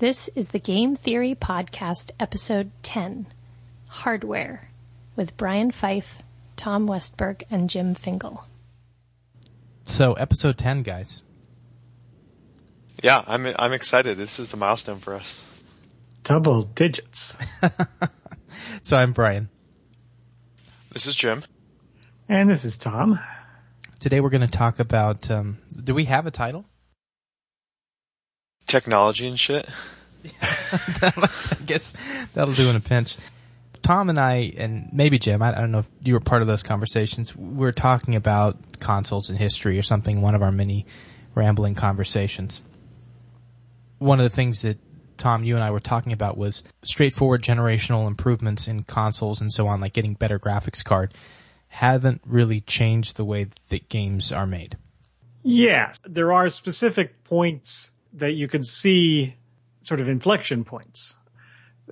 This is the Game Theory Podcast, Episode 10 Hardware, with Brian Fife, Tom Westberg, and Jim Fingal. So, episode 10, guys. Yeah, I'm I'm excited. This is a milestone for us. Double digits. So, I'm Brian. This is Jim. And this is Tom. Today, we're going to talk about. Um, do we have a title? Technology and shit. I guess that'll do in a pinch. Tom and I, and maybe Jim, I, I don't know if you were part of those conversations. We are talking about consoles and history or something, one of our many rambling conversations. One of the things that Tom, you and I were talking about was straightforward generational improvements in consoles and so on, like getting better graphics card, haven't really changed the way that games are made. Yes, there are specific points that you can see sort of inflection points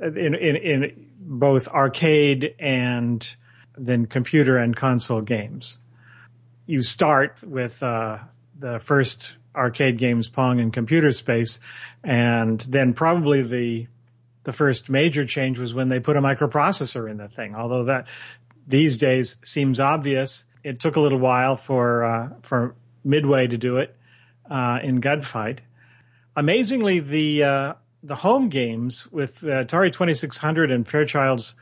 in, in, in both arcade and then computer and console games. You start with uh, the first arcade games, Pong and Computer Space, and then probably the the first major change was when they put a microprocessor in the thing. Although that these days seems obvious, it took a little while for uh, for Midway to do it uh, in Gunfight. Amazingly, the uh, the home games with Atari 2600 and Fairchild's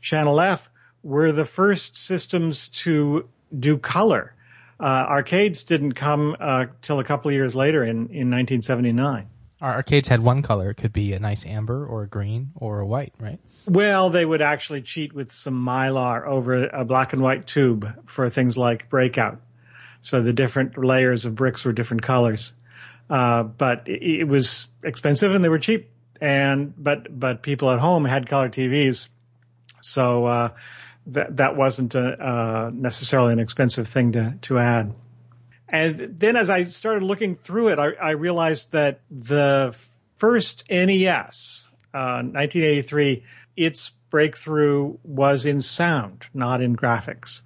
Channel F were the first systems to do color. Uh, arcades didn't come uh, till a couple of years later in, in 1979. Our arcades had one color. It could be a nice amber or a green or a white, right? Well, they would actually cheat with some mylar over a black and white tube for things like breakout. So the different layers of bricks were different colors. Uh, but it, it, was expensive and they were cheap. And but but people at home had color TVs, so uh, that that wasn't a, uh, necessarily an expensive thing to to add. And then as I started looking through it, I, I realized that the first NES, 1983, uh, its breakthrough was in sound, not in graphics.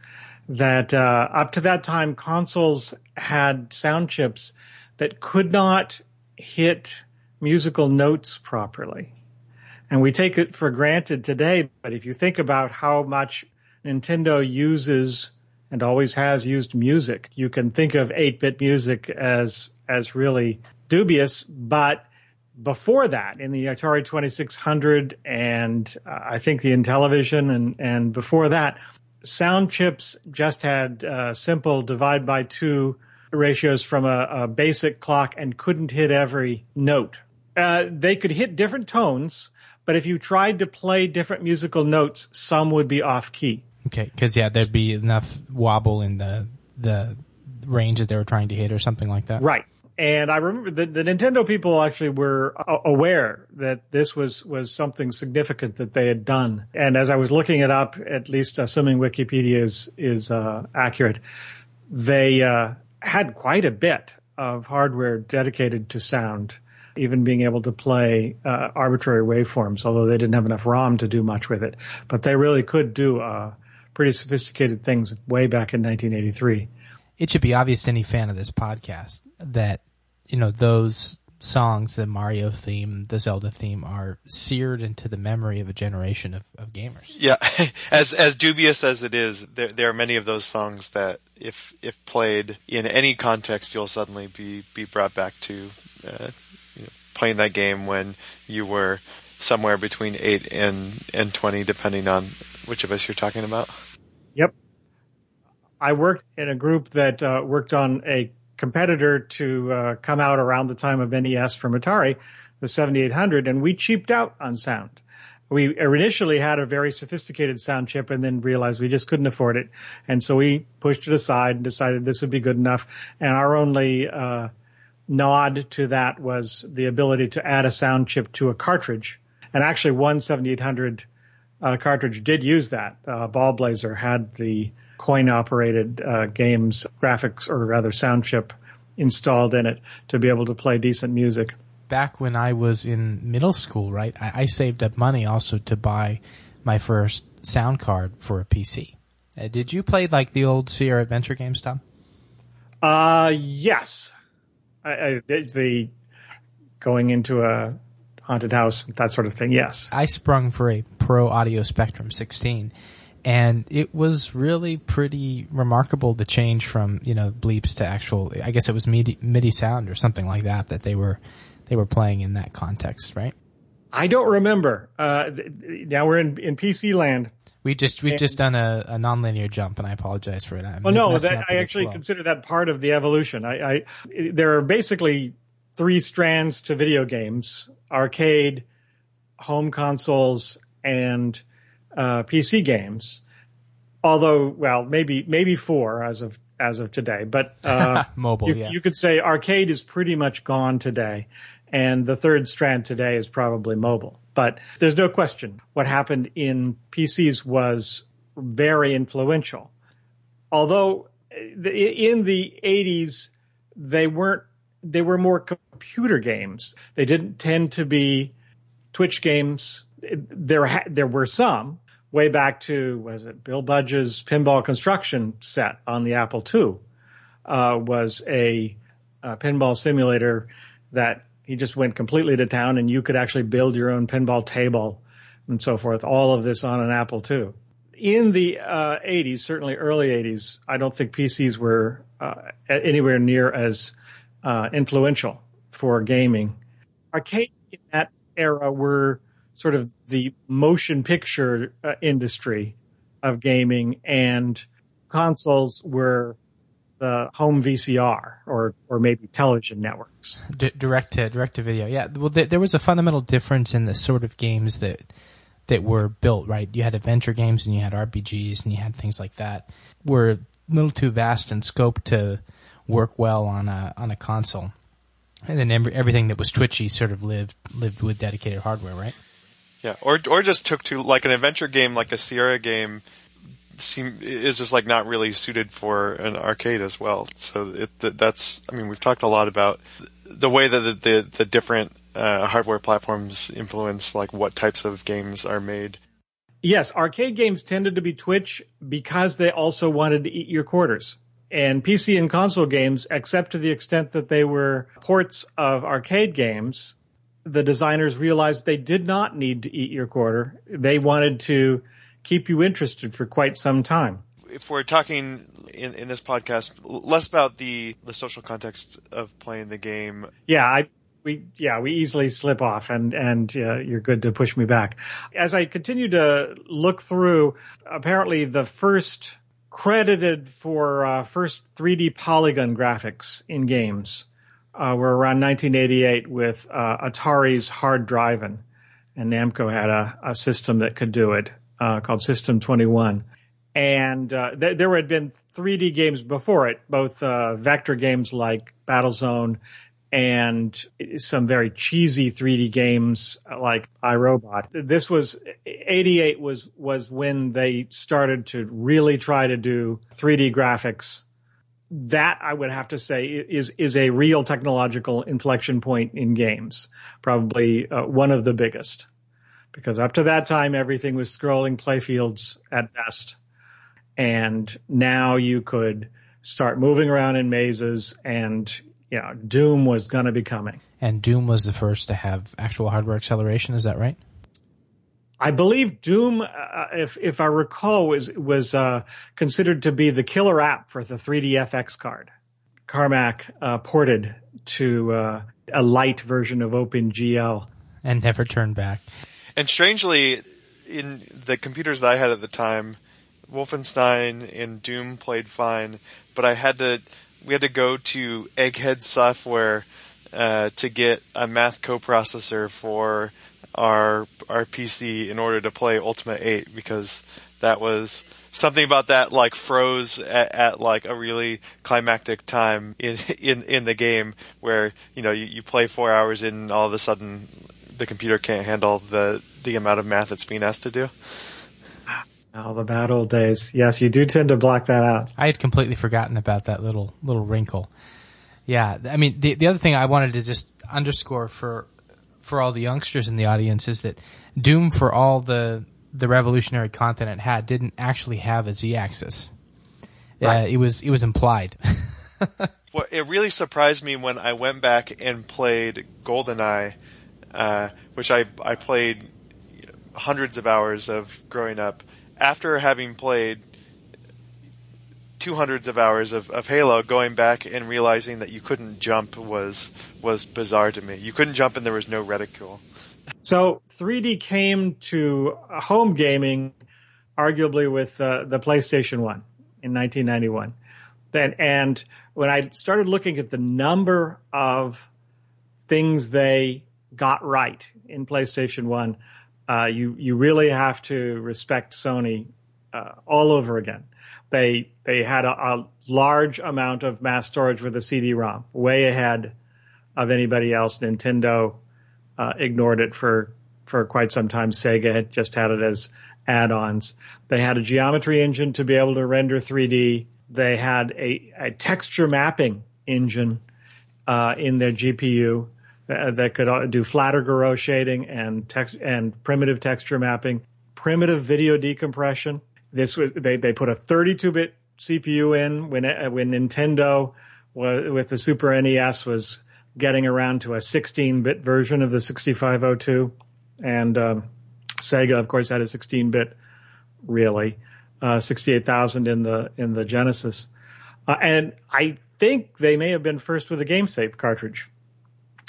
That uh, up to that time, consoles had sound chips that could not hit musical notes properly. And we take it for granted today, but if you think about how much Nintendo uses and always has used music, you can think of 8-bit music as, as really dubious, but before that, in the Atari 2600 and uh, I think the Intellivision and, and before that, sound chips just had uh, simple divide by two ratios from a, a basic clock and couldn't hit every note. Uh, they could hit different tones, but if you tried to play different musical notes, some would be off key. Okay, because yeah, there'd be enough wobble in the the range that they were trying to hit, or something like that. Right. And I remember the, the Nintendo people actually were aware that this was was something significant that they had done. And as I was looking it up, at least assuming Wikipedia is is uh, accurate, they uh, had quite a bit of hardware dedicated to sound, even being able to play uh, arbitrary waveforms, although they didn't have enough ROM to do much with it. But they really could do uh, pretty sophisticated things way back in 1983. It should be obvious to any fan of this podcast that, you know, those songs, the Mario theme, the Zelda theme, are seared into the memory of a generation of, of gamers. Yeah, as as dubious as it is, there there are many of those songs that, if if played in any context, you'll suddenly be be brought back to uh, you know, playing that game when you were somewhere between eight and and twenty, depending on which of us you're talking about. Yep. I worked in a group that uh, worked on a competitor to uh, come out around the time of NES from Atari, the 7800, and we cheaped out on sound. We initially had a very sophisticated sound chip and then realized we just couldn't afford it. And so we pushed it aside and decided this would be good enough. And our only, uh, nod to that was the ability to add a sound chip to a cartridge. And actually one 7800 uh, cartridge did use that. Uh, Ballblazer had the coin operated uh, games graphics or rather sound chip installed in it to be able to play decent music. Back when I was in middle school, right, I, I saved up money also to buy my first sound card for a PC. Uh, did you play like the old Sierra Adventure games, Tom? Uh, yes. I, I, the going into a haunted house, that sort of thing. Yes. I sprung for a Pro Audio Spectrum 16 and it was really pretty remarkable the change from, you know, bleeps to actual, I guess it was MIDI, MIDI sound or something like that that they were, they were playing in that context, right? I don't remember. Uh, now we're in, in PC land. We just we've just done a, a nonlinear jump, and I apologize for it. I'm well, no, that, I actually flow. consider that part of the evolution. I, I there are basically three strands to video games: arcade, home consoles, and uh, PC games. Although, well, maybe maybe four as of as of today, but uh, Mobile, you, yeah. you could say arcade is pretty much gone today, and the third strand today is probably mobile. But there's no question what happened in PCs was very influential. Although in the 80s they weren't they were more computer games. They didn't tend to be Twitch games. There ha- there were some way back to was it Bill Budge's pinball construction set on the Apple II uh, was a, uh pinball simulator that he just went completely to town and you could actually build your own pinball table and so forth. All of this on an Apple II. In the uh, 80s, certainly early 80s, I don't think PCs were uh, anywhere near as uh, influential for gaming. Arcade in that era were sort of the motion picture uh, industry of gaming, and consoles were the home VCR or or maybe television networks. D- direct to direct to video. Yeah, well, th- there was a fundamental difference in the sort of games that that were built. Right, you had adventure games and you had RPGs and you had things like that. Were a little too vast in scope to work well on a on a console. And then every, everything that was twitchy sort of lived lived with dedicated hardware, right? Yeah, or or just took to like an adventure game, like a Sierra game, seem is just like not really suited for an arcade as well. So it that's I mean we've talked a lot about the way that the the, the different uh, hardware platforms influence like what types of games are made. Yes, arcade games tended to be Twitch because they also wanted to eat your quarters. And PC and console games, except to the extent that they were ports of arcade games, the designers realized they did not need to eat your quarter. They wanted to keep you interested for quite some time. If we're talking in, in this podcast less about the the social context of playing the game, Yeah, I we yeah we easily slip off, and and uh, you're good to push me back. As I continue to look through, apparently the first credited for uh, first 3D polygon graphics in games uh, were around 1988 with uh, Atari's Hard Driving, and Namco had a, a system that could do it uh, called System 21. And uh, th- there had been 3D games before it, both uh, vector games like Battlezone and some very cheesy 3D games like I, Robot. This was 88 was was when they started to really try to do 3D graphics. That I would have to say is is a real technological inflection point in games, probably uh, one of the biggest. Because up to that time everything was scrolling playfields at best. And now you could start moving around in mazes and you know, Doom was going to be coming. And Doom was the first to have actual hardware acceleration. Is that right? I believe Doom, uh, if if I recall, was was uh, considered to be the killer app for the 3dfx card. Carmack uh, ported to uh, a light version of OpenGL. And never turned back. And strangely, in the computers that I had at the time, Wolfenstein and Doom played fine, but I had to, we had to go to Egghead Software uh, to get a math coprocessor for our our PC in order to play Ultima 8 because that was something about that like froze at, at like a really climactic time in in in the game where you know you, you play four hours in and all of a sudden the computer can't handle the the amount of math it's being asked to do. Oh, the bad old days. Yes, you do tend to block that out. I had completely forgotten about that little little wrinkle. Yeah, I mean the the other thing I wanted to just underscore for for all the youngsters in the audience is that Doom, for all the the revolutionary content it had, didn't actually have a z-axis. Right. Uh, it was it was implied. Well, it really surprised me when I went back and played GoldenEye uh, which I I played hundreds of hours of growing up. After having played two hundreds of hours of, of Halo, going back and realizing that you couldn't jump was was bizarre to me. You couldn't jump and there was no reticule. So 3D came to home gaming, arguably with uh, the PlayStation One in 1991. Then and when I started looking at the number of things they got right in PlayStation One, uh, you you really have to respect Sony uh, all over again. They they had a, a, large amount of mass storage with a CD-ROM, way ahead of anybody else. Nintendo uh, ignored it for for quite some time. Sega had just had it as add-ons. They had a geometry engine to be able to render 3D. They had a, a texture mapping engine uh, in their GPU uh, that could uh, do flatter Gouraud shading and text and primitive texture mapping, primitive video decompression. This was they they put a 32-bit CPU in when uh, when Nintendo was, with the Super NES was getting around to a 16-bit version of the 6502, and um, Sega, of course, had a 16-bit, really, uh, 68,000 in the in the Genesis, uh, and I think they may have been first with a game save cartridge.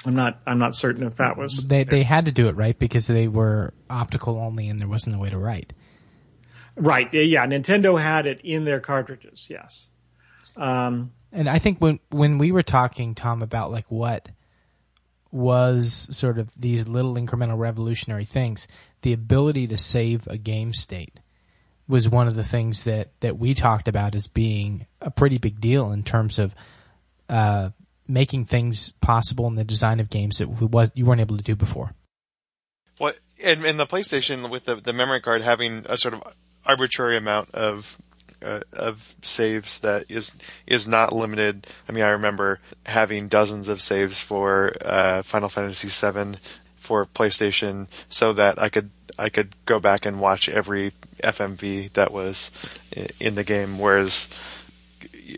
I'm not I'm not certain if that was they they had to do it right because they were optical only and there wasn't a way to write. Right. Yeah. Nintendo had it in their cartridges. Yes. Um, and I think when when we were talking, Tom, about like what was sort of these little incremental revolutionary things, the ability to save a game state was one of the things that that we talked about as being a pretty big deal in terms of uh, making things possible in the design of games that was you weren't able to do before. What and, and the PlayStation with the the memory card having a sort of arbitrary amount of uh, of saves that is is not limited. I mean, I remember having dozens of saves for uh, Final Fantasy VII for PlayStation, so that I could I could go back and watch every FMV that was in the game. Whereas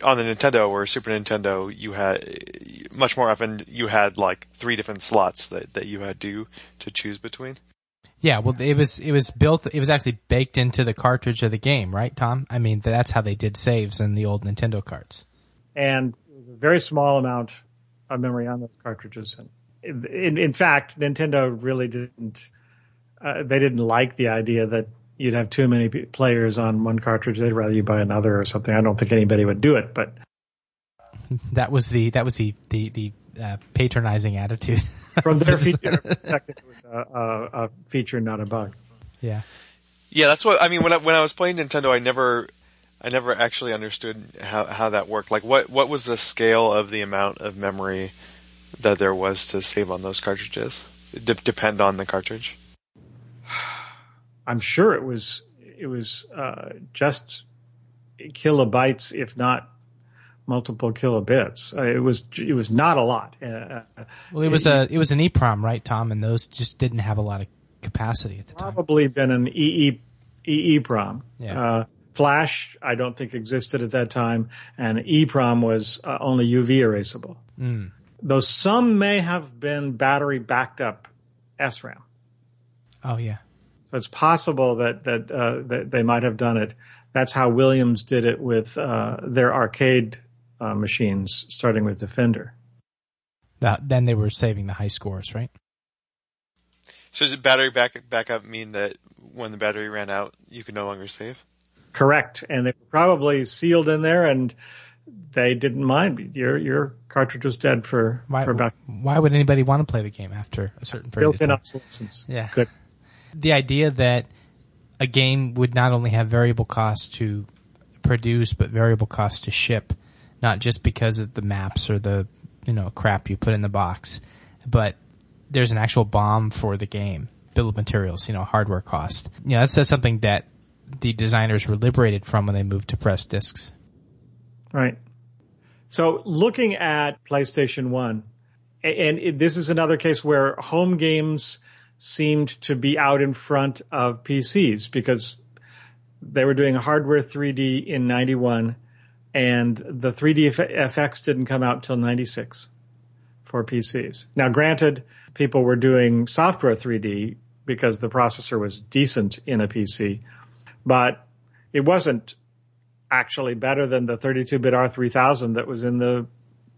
on the Nintendo or Super Nintendo, you had much more often you had like three different slots that, that you had to to choose between. Yeah, well, it was it was built. It was actually baked into the cartridge of the game, right, Tom? I mean, that's how they did saves in the old Nintendo carts. And a very small amount of memory on those cartridges. And in, in fact, Nintendo really didn't. Uh, they didn't like the idea that you'd have too many players on one cartridge. They'd rather you buy another or something. I don't think anybody would do it, but that was the that was the the, the uh, patronizing attitude from their feature perspective. Was a, a, feature, not a bug. Yeah, yeah. That's what I mean. When I, when I was playing Nintendo, I never I never actually understood how how that worked. Like, what what was the scale of the amount of memory that there was to save on those cartridges? D- depend on the cartridge. I'm sure it was it was uh, just kilobytes, if not multiple kilobits. Uh, it was it was not a lot. Uh, uh well, it was it, a it was an EEPROM, right, Tom? And those just didn't have a lot of capacity at the time. Probably been an EE EEPROM. Yeah. Uh, Flash, I don't think existed at that time, and EEPROM was uh, only UV erasable. Mm. Though some may have been battery backed up SRAM. Oh yeah. So it's possible that that, uh, that they might have done it. That's how Williams did it with uh, their arcade uh, machines, starting with Defender. That, then they were saving the high scores, right? So does battery back backup mean that when the battery ran out, you could no longer save? Correct, and they were probably sealed in there, and they didn't mind. Your your cartridge was dead for, why, for about. Why would anybody want to play the game after a certain period Built-in of time? obsolescence. Yeah, good. The idea that a game would not only have variable costs to produce, but variable costs to ship not just because of the maps or the you know crap you put in the box, but there's an actual BOM for the game, bill of materials, you know, hardware cost. You know, that's, that's something that the designers were liberated from when they moved to press discs. Right. So looking at PlayStation 1, and this is another case where home games seemed to be out in front of PCs because they were doing hardware 3D in 91 and the 3dfx didn't come out till 96 for PCs. Now, granted, people were doing software 3D because the processor was decent in a PC, but it wasn't actually better than the 32-bit R3000 that was in the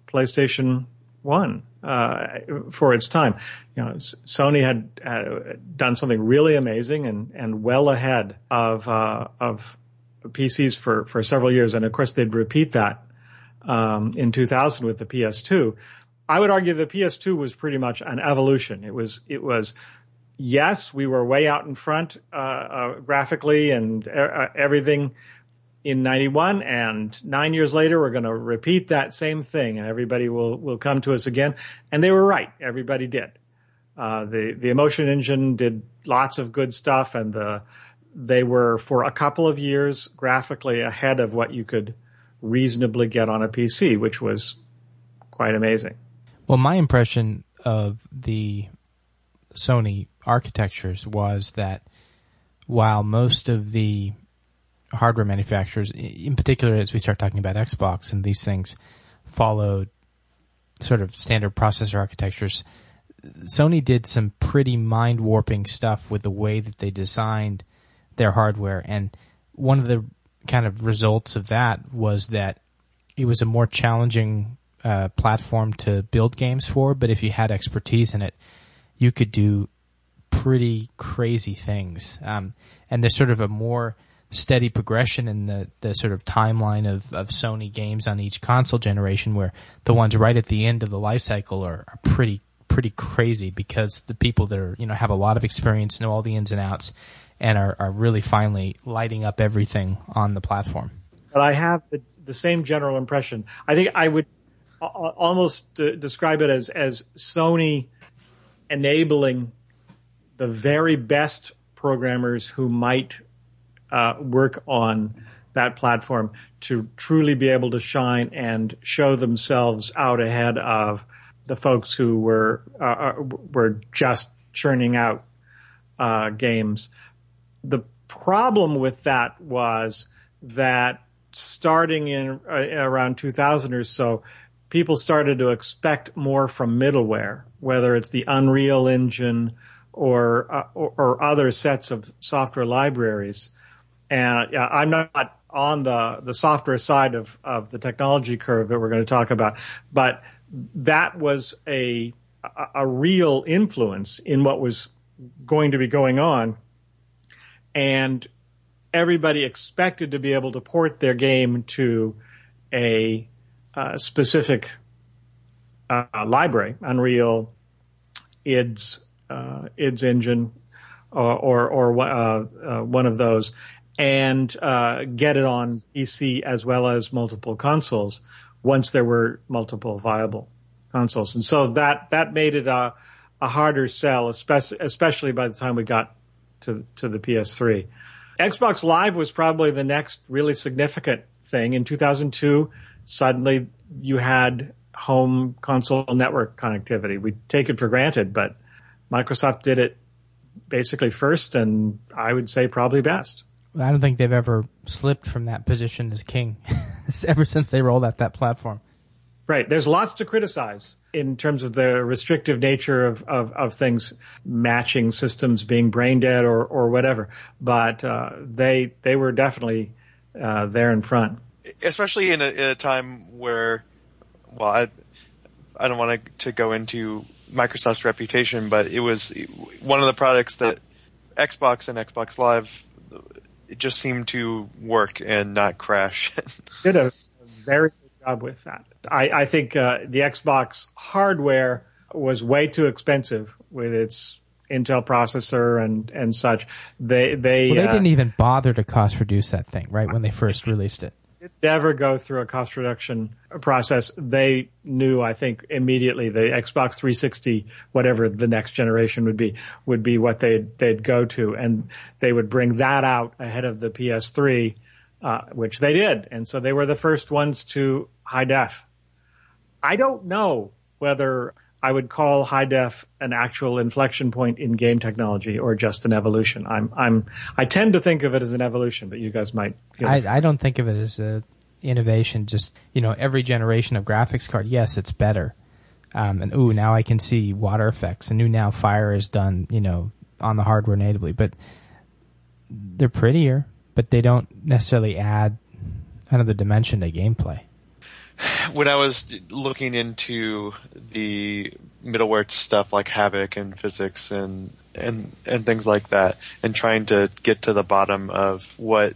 PlayStation 1 uh, for its time. You know, Sony had uh, done something really amazing and, and well ahead of uh, of PCs for, for several years, and of course they'd repeat that um, in 2000 with the PS2. I would argue the PS2 was pretty much an evolution. It was it was yes, we were way out in front uh, uh, graphically and uh, everything in 91 and nine years later we're going to repeat that same thing and everybody will will come to us again and they were right everybody did uh, the the emotion engine did lots of good stuff and the they were for a couple of years graphically ahead of what you could reasonably get on a PC which was quite amazing well my impression of the Sony architectures was that while most of the hardware manufacturers, in particular, as we start talking about Xbox and these things, followed sort of standard processor architectures. Sony did some pretty mind warping stuff with the way that they designed their hardware. And one of the kind of results of that was that it was a more challenging uh, platform to build games for, but if you had expertise in it, you could do pretty crazy things. Um, and there's sort of a more steady progression in the, the sort of timeline of, of Sony games on each console generation where the ones right at the end of the life cycle are, are pretty pretty crazy because the people that are you know have a lot of experience, know all the ins and outs, and are, are really finally lighting up everything on the platform. But I have the, the same general impression. I think I would almost uh, describe it as as Sony enabling the very best programmers who might uh, work on that platform to truly be able to shine and show themselves out ahead of the folks who were uh, uh were just churning out uh, games. The problem with that was that starting in uh, around 2000 or so, people started to expect more from middleware, whether it's the Unreal Engine or, uh, or, or other sets of software libraries. And uh, I'm not on the, the software side of, of the technology curve that we're going to talk about, but that was a, a real influence in what was going to be going on. And everybody expected to be able to port their game to a, uh, specific uh, library, Unreal, IDS, uh, IDS engine, or or, or uh, uh, one of those, and uh, get it on PC as well as multiple consoles once there were multiple viable consoles. And so that, that made it a, a harder sell, especially, especially by the time we got to, to the PS3. Xbox Live was probably the next really significant thing. In 2002, suddenly you had home console network connectivity. We take it for granted, but Microsoft did it basically first and I would say probably best. I don't think they've ever slipped from that position as king ever since they rolled out that platform. Right. There's lots to criticize in terms of the restrictive nature of, of, of things, matching systems being brain dead or, or whatever. But uh, they they were definitely uh, there in front. Especially in a, in a time where, well, I, I don't want to, go into Microsoft's reputation, but it was one of the products that Xbox and Xbox Live it just seemed to work and not crash. Did a very good job with that. I, I think uh, the Xbox hardware was way too expensive with its Intel processor and and such. They they well, they uh, didn't even bother to cost reduce that thing right when they first released it never go through a cost reduction process. They knew, I think, immediately the Xbox 360, whatever the next generation would be, would be what they'd, they'd go to. And they would bring that out ahead of the PS3, uh, which they did. And so they were the first ones to high def. I don't know whether I would call high def an actual inflection point in game technology or just an evolution. I'm, I'm, I tend to think of it as an evolution, but you guys might. I, I don't think of it as a innovation. Just you know, every generation of graphics card, yes, it's better, Um, and ooh, now I can see water effects. And ooh, now fire is done, you know, on the hardware natively. But they're prettier, but they don't necessarily add kind of the dimension to gameplay. When I was looking into the middleware stuff like Havok and physics and and and things like that, and trying to get to the bottom of what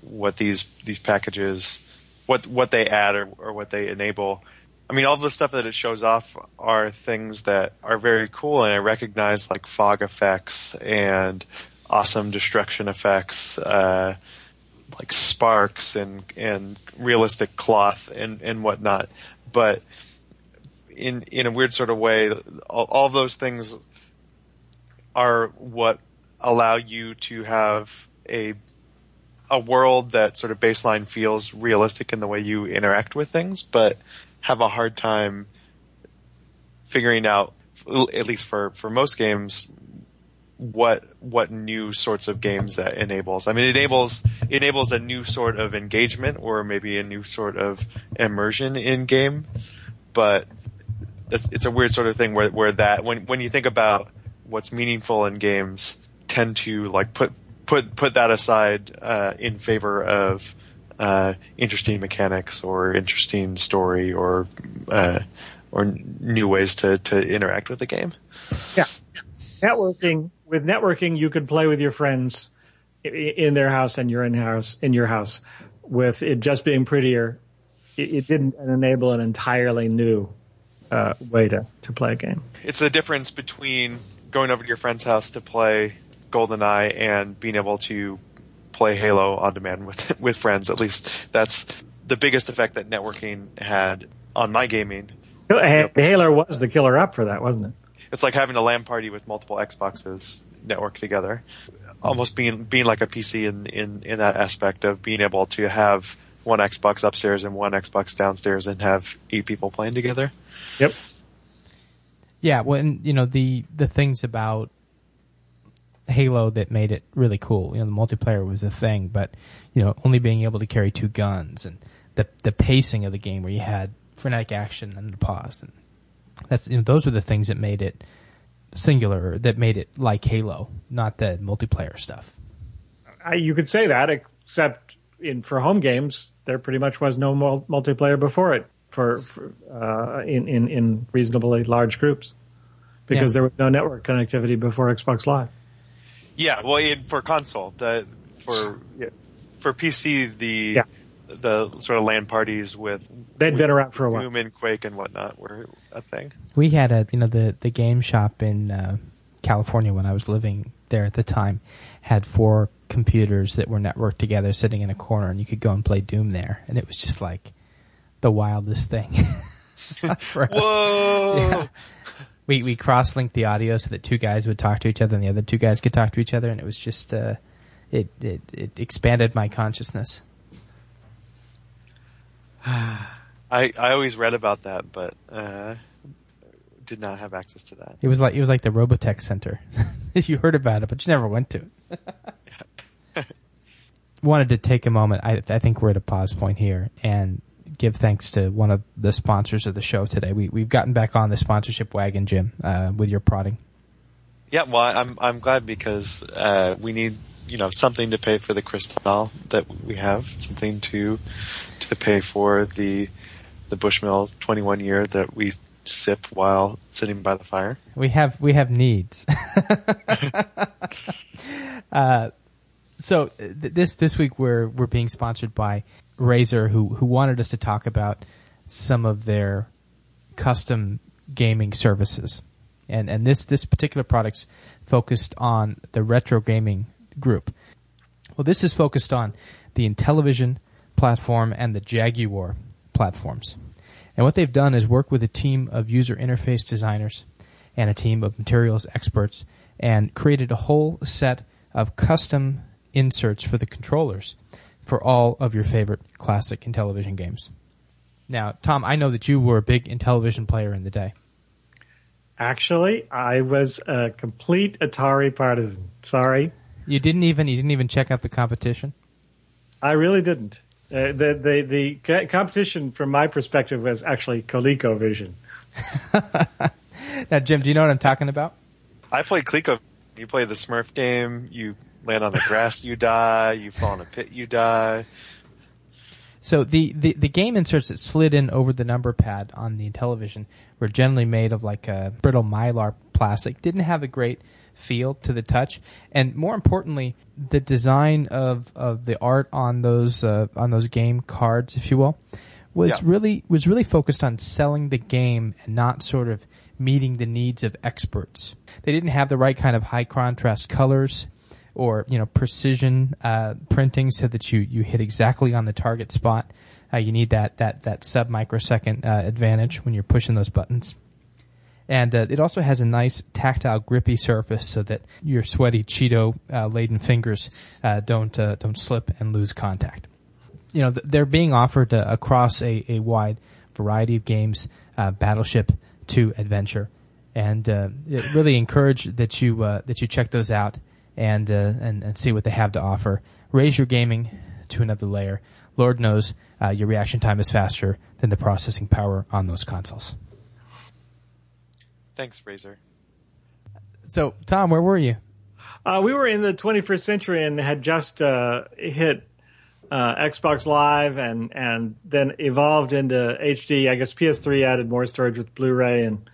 what these these packages what what they add or, or what they enable. I mean, all the stuff that it shows off are things that are very cool, and I recognize like fog effects and awesome destruction effects, uh, like sparks and and realistic cloth and and whatnot. But in in a weird sort of way, all, all those things are what allow you to have a a world that sort of baseline feels realistic in the way you interact with things, but have a hard time figuring out, at least for, for most games, what what new sorts of games that enables. I mean, it enables enables a new sort of engagement or maybe a new sort of immersion in game, but it's, it's a weird sort of thing where where that when when you think about what's meaningful in games, tend to like put put put that aside uh, in favor of uh, interesting mechanics or interesting story or uh, or new ways to to interact with the game. Yeah, networking with networking, you could play with your friends in their house and your in house in your house. With it just being prettier, it, it didn't enable an entirely new uh, way to to play a game. It's the difference between going over to your friend's house to play GoldenEye and being able to play Halo on demand with with friends. At least that's the biggest effect that networking had on my gaming. Halo was the killer app for that, wasn't it? It's like having a LAN party with multiple Xboxes networked together, almost being being like a PC in in in that aspect of being able to have one Xbox upstairs and one Xbox downstairs and have eight people playing together. Yep. Yeah, well, and, you know the the things about Halo that made it really cool. You know, the multiplayer was a thing, but you know, only being able to carry two guns and the the pacing of the game where you had frenetic action and the pause, and that's you know those are the things that made it singular, that made it like Halo, not the multiplayer stuff. I, you could say that, except in for home games, there pretty much was no mul- multiplayer before it for, for uh, in, in in reasonably large groups because yeah. there was no network connectivity before Xbox Live. Yeah, well, in, for console, the for yeah. for PC, the yeah. The sort of LAN parties with they'd with been around for a while. Doom and Quake and whatnot were a thing. We had a you know the the game shop in uh, California when I was living there at the time had four computers that were networked together, sitting in a corner, and you could go and play Doom there, and it was just like the wildest thing. Whoa! Yeah we we cross linked the audio so that two guys would talk to each other and the other two guys could talk to each other, and it was just uh, it it it expanded my consciousness. I I always read about that, but uh, did not have access to that. It was like it was like the Robotech Center. you heard about it, but you never went to it. Wanted to take a moment. I I think we're at a pause point here, and give thanks to one of the sponsors of the show today. We, we've gotten back on the sponsorship wagon, Jim, uh, with your prodding. Yeah, well, I'm I'm glad because uh, we need you know something to pay for the crystal that we have, something to to pay for the the Bushmill 21 year that we sip while sitting by the fire. We have we have needs. uh, so th- this this week we're we're being sponsored by Razer who who wanted us to talk about some of their custom gaming services. And and this this particular product's focused on the retro gaming group. Well, this is focused on the Intellivision platform and the Jaguar platforms. And what they've done is work with a team of user interface designers and a team of materials experts and created a whole set of custom inserts for the controllers for all of your favorite classic Intellivision games. Now, Tom, I know that you were a big Intellivision player in the day. Actually, I was a complete Atari partisan. Sorry. You didn't even you didn't even check out the competition. I really didn't. Uh, the the the competition from my perspective was actually ColecoVision, now, Jim, do you know what I'm talking about? I play Coleco. You play the Smurf game. You land on the grass, you die. You fall in a pit, you die. So the, the, the game inserts that slid in over the number pad on the television were generally made of like a brittle mylar plastic. Didn't have a great feel to the touch, and more importantly, the design of, of the art on those uh, on those game cards, if you will, was Yeah. really was really focused on selling the game and not sort of meeting the needs of experts. They didn't have the right kind of high contrast colors or you know precision uh, printing so that you you hit exactly on the target spot. Uh, you need that that that sub microsecond uh, advantage when you're pushing those buttons. And uh, it also has a nice tactile, grippy surface so that your sweaty Cheeto uh, laden fingers uh, don't uh, don't slip and lose contact. You know th- they're being offered across a, a wide variety of games, uh, Battleship to Adventure, and it really encourage that you uh, that you check those out and, uh, and and see what they have to offer. Raise your gaming to another layer. Lord knows uh, your reaction time is faster than the processing power on those consoles. Thanks, Razer. So, Tom, where were you? Uh, we were in the 21st century and had just uh, hit uh, Xbox Live and and then evolved into HD. I guess PS3 added more storage with Blu-ray and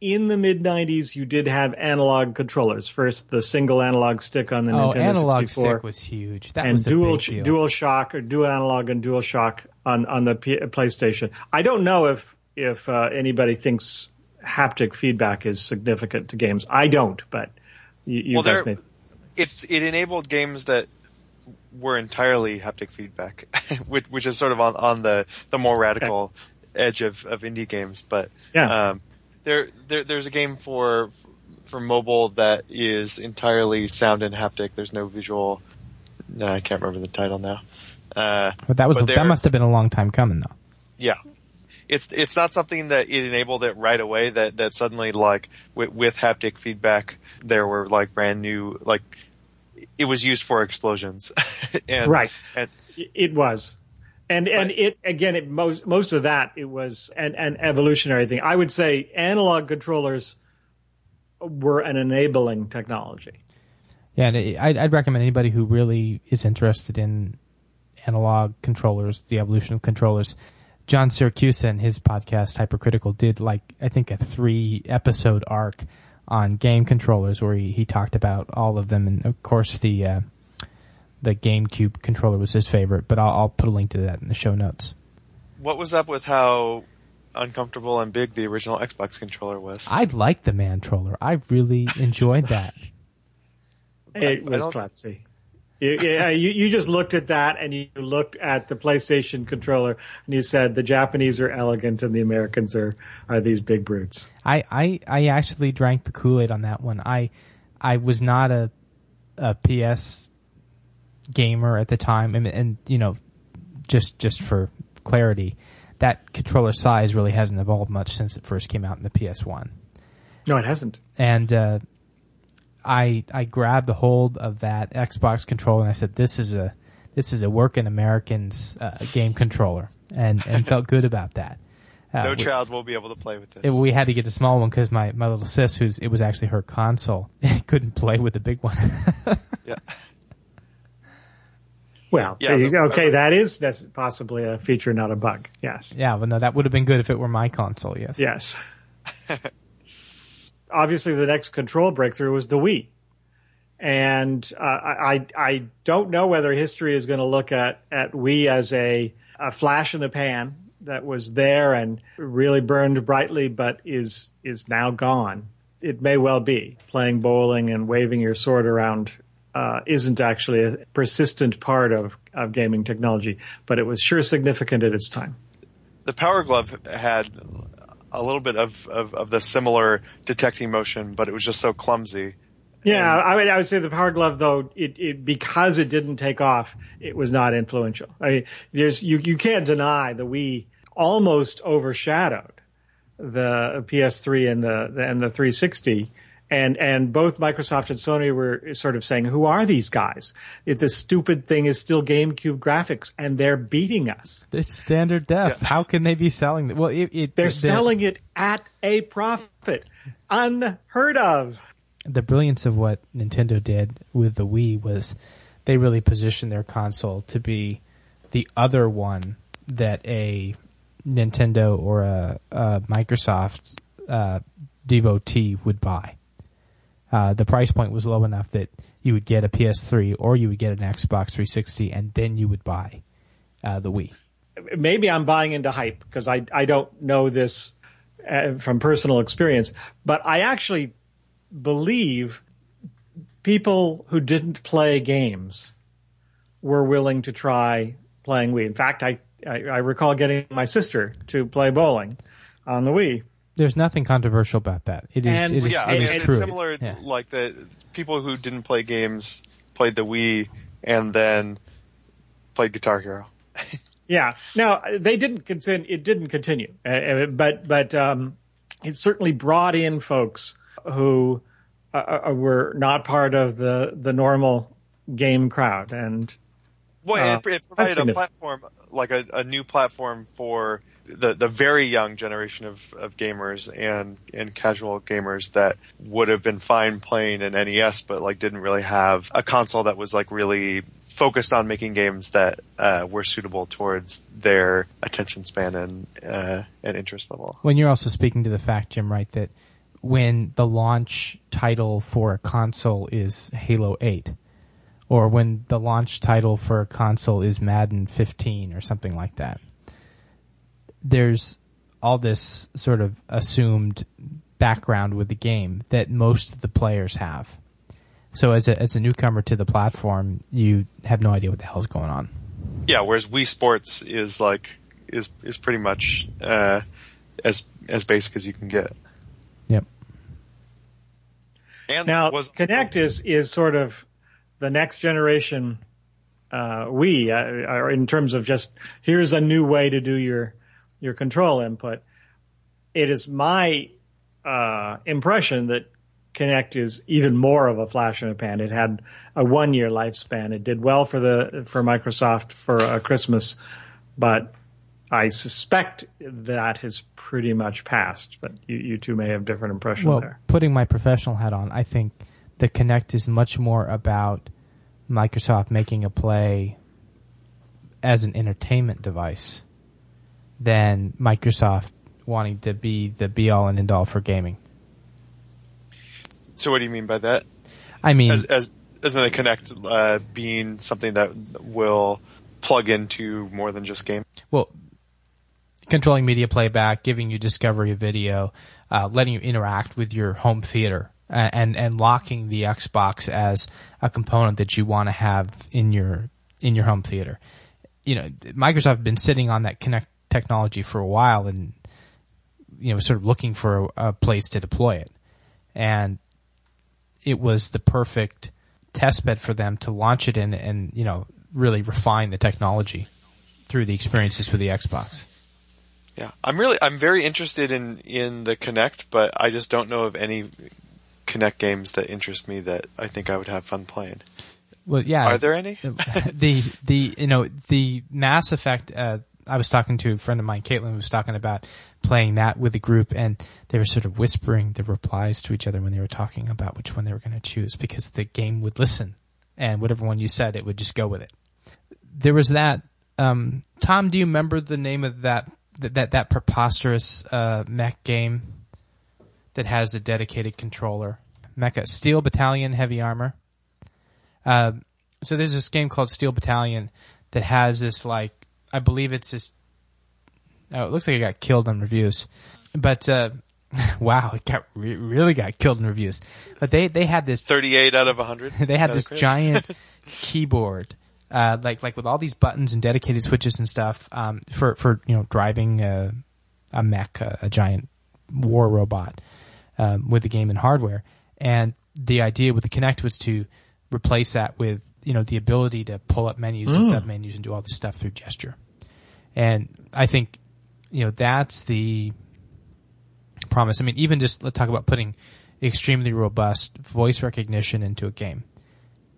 in the mid 90s you did have analog controllers. First the single analog stick on the Oh, Nintendo analog 64 stick was huge. That and was a dual dual shock or dual analog and dual shock on on the P- PlayStation. I don't know if if uh, anybody thinks haptic feedback is significant to games. I don't, but you, you Well, guys there- may. It's it enabled games that were entirely haptic feedback, which, which is sort of on, on the, the more radical edge of, of indie games. But Yeah. um, there, there there's a game for for mobile that is entirely sound and haptic. There's no visual. No, I can't remember the title now. Uh, But that was but that must have been a long time coming, though. Yeah. It's it's not something that it enabled it right away. That that suddenly like with, with haptic feedback, there were like brand new like it was used for explosions. and, Right. And It was. And and it again it most most of that it was an, an evolutionary thing. I would say analog controllers were an enabling technology. Yeah, and I'd, I'd recommend anybody who really is interested in analog controllers, the evolution of controllers. John Siracusa and his podcast Hypercritical did like I think a three episode arc on game controllers where he, he talked about all of them, and of course the uh, the GameCube controller was his favorite. But I'll, I'll put a link to that in the show notes. what was up with how uncomfortable and big the original Xbox controller was? I like the man troller. I really enjoyed that. It I was don't- klutzy. You, yeah, you, you just looked at that and you looked at the PlayStation controller and you said the Japanese are elegant and the Americans are, are these big brutes. I, I, I actually drank the Kool Aid on that one. I I was not a a PS gamer at the time, and, and you know, just just for clarity, that controller size really hasn't evolved much since it first came out in the PS One. No, it hasn't. And uh, I I grabbed a hold of that Xbox controller and I said, "This is a this is a working Americans uh, game controller," and and felt good about that. Uh, no we- child will be able to play with this. it, we had to get a small one because my, my little sis, who's it was actually her console, couldn't play with the big one. yeah. Well, Yeah, the- go. okay, that is that's possibly a feature, not a bug. Yes. yeah, but no, that would have been good if it were my console. Yes. Yes. Obviously, the next control breakthrough was the Wii, and uh, I I don't know whether history is going to look at at Wii as a, a flash in the pan that was there and really burned brightly, but is is now gone. It may well be playing bowling and waving your sword around. Uh, isn't actually a persistent part of, of gaming technology, but it was sure significant at its time. the Power Glove had a little bit of, of, of the similar detecting motion, but it was just so clumsy. Yeah, I would, I would say the Power Glove, though, it, it because it didn't take off, it was not influential. I mean, there's you you can't deny the Wii almost overshadowed the PS3 and the, the and the 360 and and both Microsoft and Sony were sort of saying, "Who are these guys? If this stupid thing is still GameCube graphics, and they're beating us. It's standard def. How can they be selling? It? Well, it, it, They're the- selling it at a profit, unheard of." the brilliance of what Nintendo did with the Wii was they really positioned their console to be the other one that a Nintendo or a, a Microsoft uh, devotee would buy. Uh, the price point was low enough that you would get a PS3 or you would get an Xbox 360 and then you would buy uh, the Wii. maybe I'm buying into hype because I I don't know this uh, from personal experience, but I actually believe people who didn't play games were willing to try playing Wii. In fact, I I, I recall getting my sister to play bowling on the Wii. There's nothing controversial about that. It is. And- it is, yeah, it and is it's true. similar. Yeah. Like the people who didn't play games played the Wii and then played Guitar Hero. Yeah. Now they didn't continue. It didn't continue, uh, uh, but but um, it certainly brought in folks who uh, uh, were not part of the the normal game crowd, and Well, Uh, it, it provided a platform, like a, a new platform for the the very young generation of, of gamers and and casual gamers that would have been fine playing an NES, but like didn't really have a console that was like really focused on making games that uh, were suitable towards their attention span and uh, and interest level. When you're also speaking to the fact, Jim, right, that when the launch title for a console is Halo 8, or when the launch title for a console is Madden 15 or something like that, there's all this sort of assumed background with the game that most of the players have. So as a, as a newcomer to the platform, you have no idea what the hell's going on. Yeah, whereas Wii Sports is like is is pretty much uh, as as basic as you can get. Yep. And now was Kinect is is sort of the next generation uh, Wii, uh, or in terms of just here's a new way to do your your control input. It is my uh, impression that Kinect is even more of a flash in a pan. It had a one year lifespan. It did well for the for Microsoft for a Christmas, but I suspect that has pretty much passed. But you, you two may have different impression Well, there. putting my professional hat on, I think the Kinect is much more about Microsoft making a play as an entertainment device than Microsoft wanting to be the be all and end all for gaming. so. What do you mean by that? I mean, As as as in the Kinect uh, being something that will plug into more than just game. well, controlling media playback, giving you discovery of video, uh, letting you interact with your home theater, and and locking the Xbox as a component that you want to have in your in your home theater. You know, Microsoft have been sitting on that Kinect technology for a while, and you know, sort of looking for a, a place to deploy it, and it was the perfect test bed for them to launch it in, and you know, really refine the technology through the experiences with the Xbox. Yeah, I'm really I'm very interested in in the Kinect, but I just don't know of any Kinect games that interest me that I think I would have fun playing. Well, yeah. Are there any? the the you know the Mass Effect. Uh, I was talking to a friend of mine, Caitlin, who was talking about playing that with the group, and they were sort of whispering the replies to each other when they were talking about which one they were going to choose because the game would listen, and whatever one you said, it would just go with it. There was that. Um, Tom, do you remember the name of that that that, that preposterous uh, mech game that has a dedicated controller? Mecha Steel Battalion Heavy Armor. Uh, so there's this game called Steel Battalion that has this like I believe it's just. Oh, it looks like it got killed on reviews, but uh, wow, it got re- really got killed in reviews. But they they had this 38 out of 100. they had this giant keyboard, uh, like like with all these buttons and dedicated switches and stuff um, for for you know driving a, a mech, a, a giant war robot um, with the game and hardware. And the idea with the Kinect was to replace that with you know the ability to pull up menus and mm. sub menus and do all this stuff through gesture. And I think you know that's the promise. I mean, even just let's talk about putting extremely robust voice recognition into a game.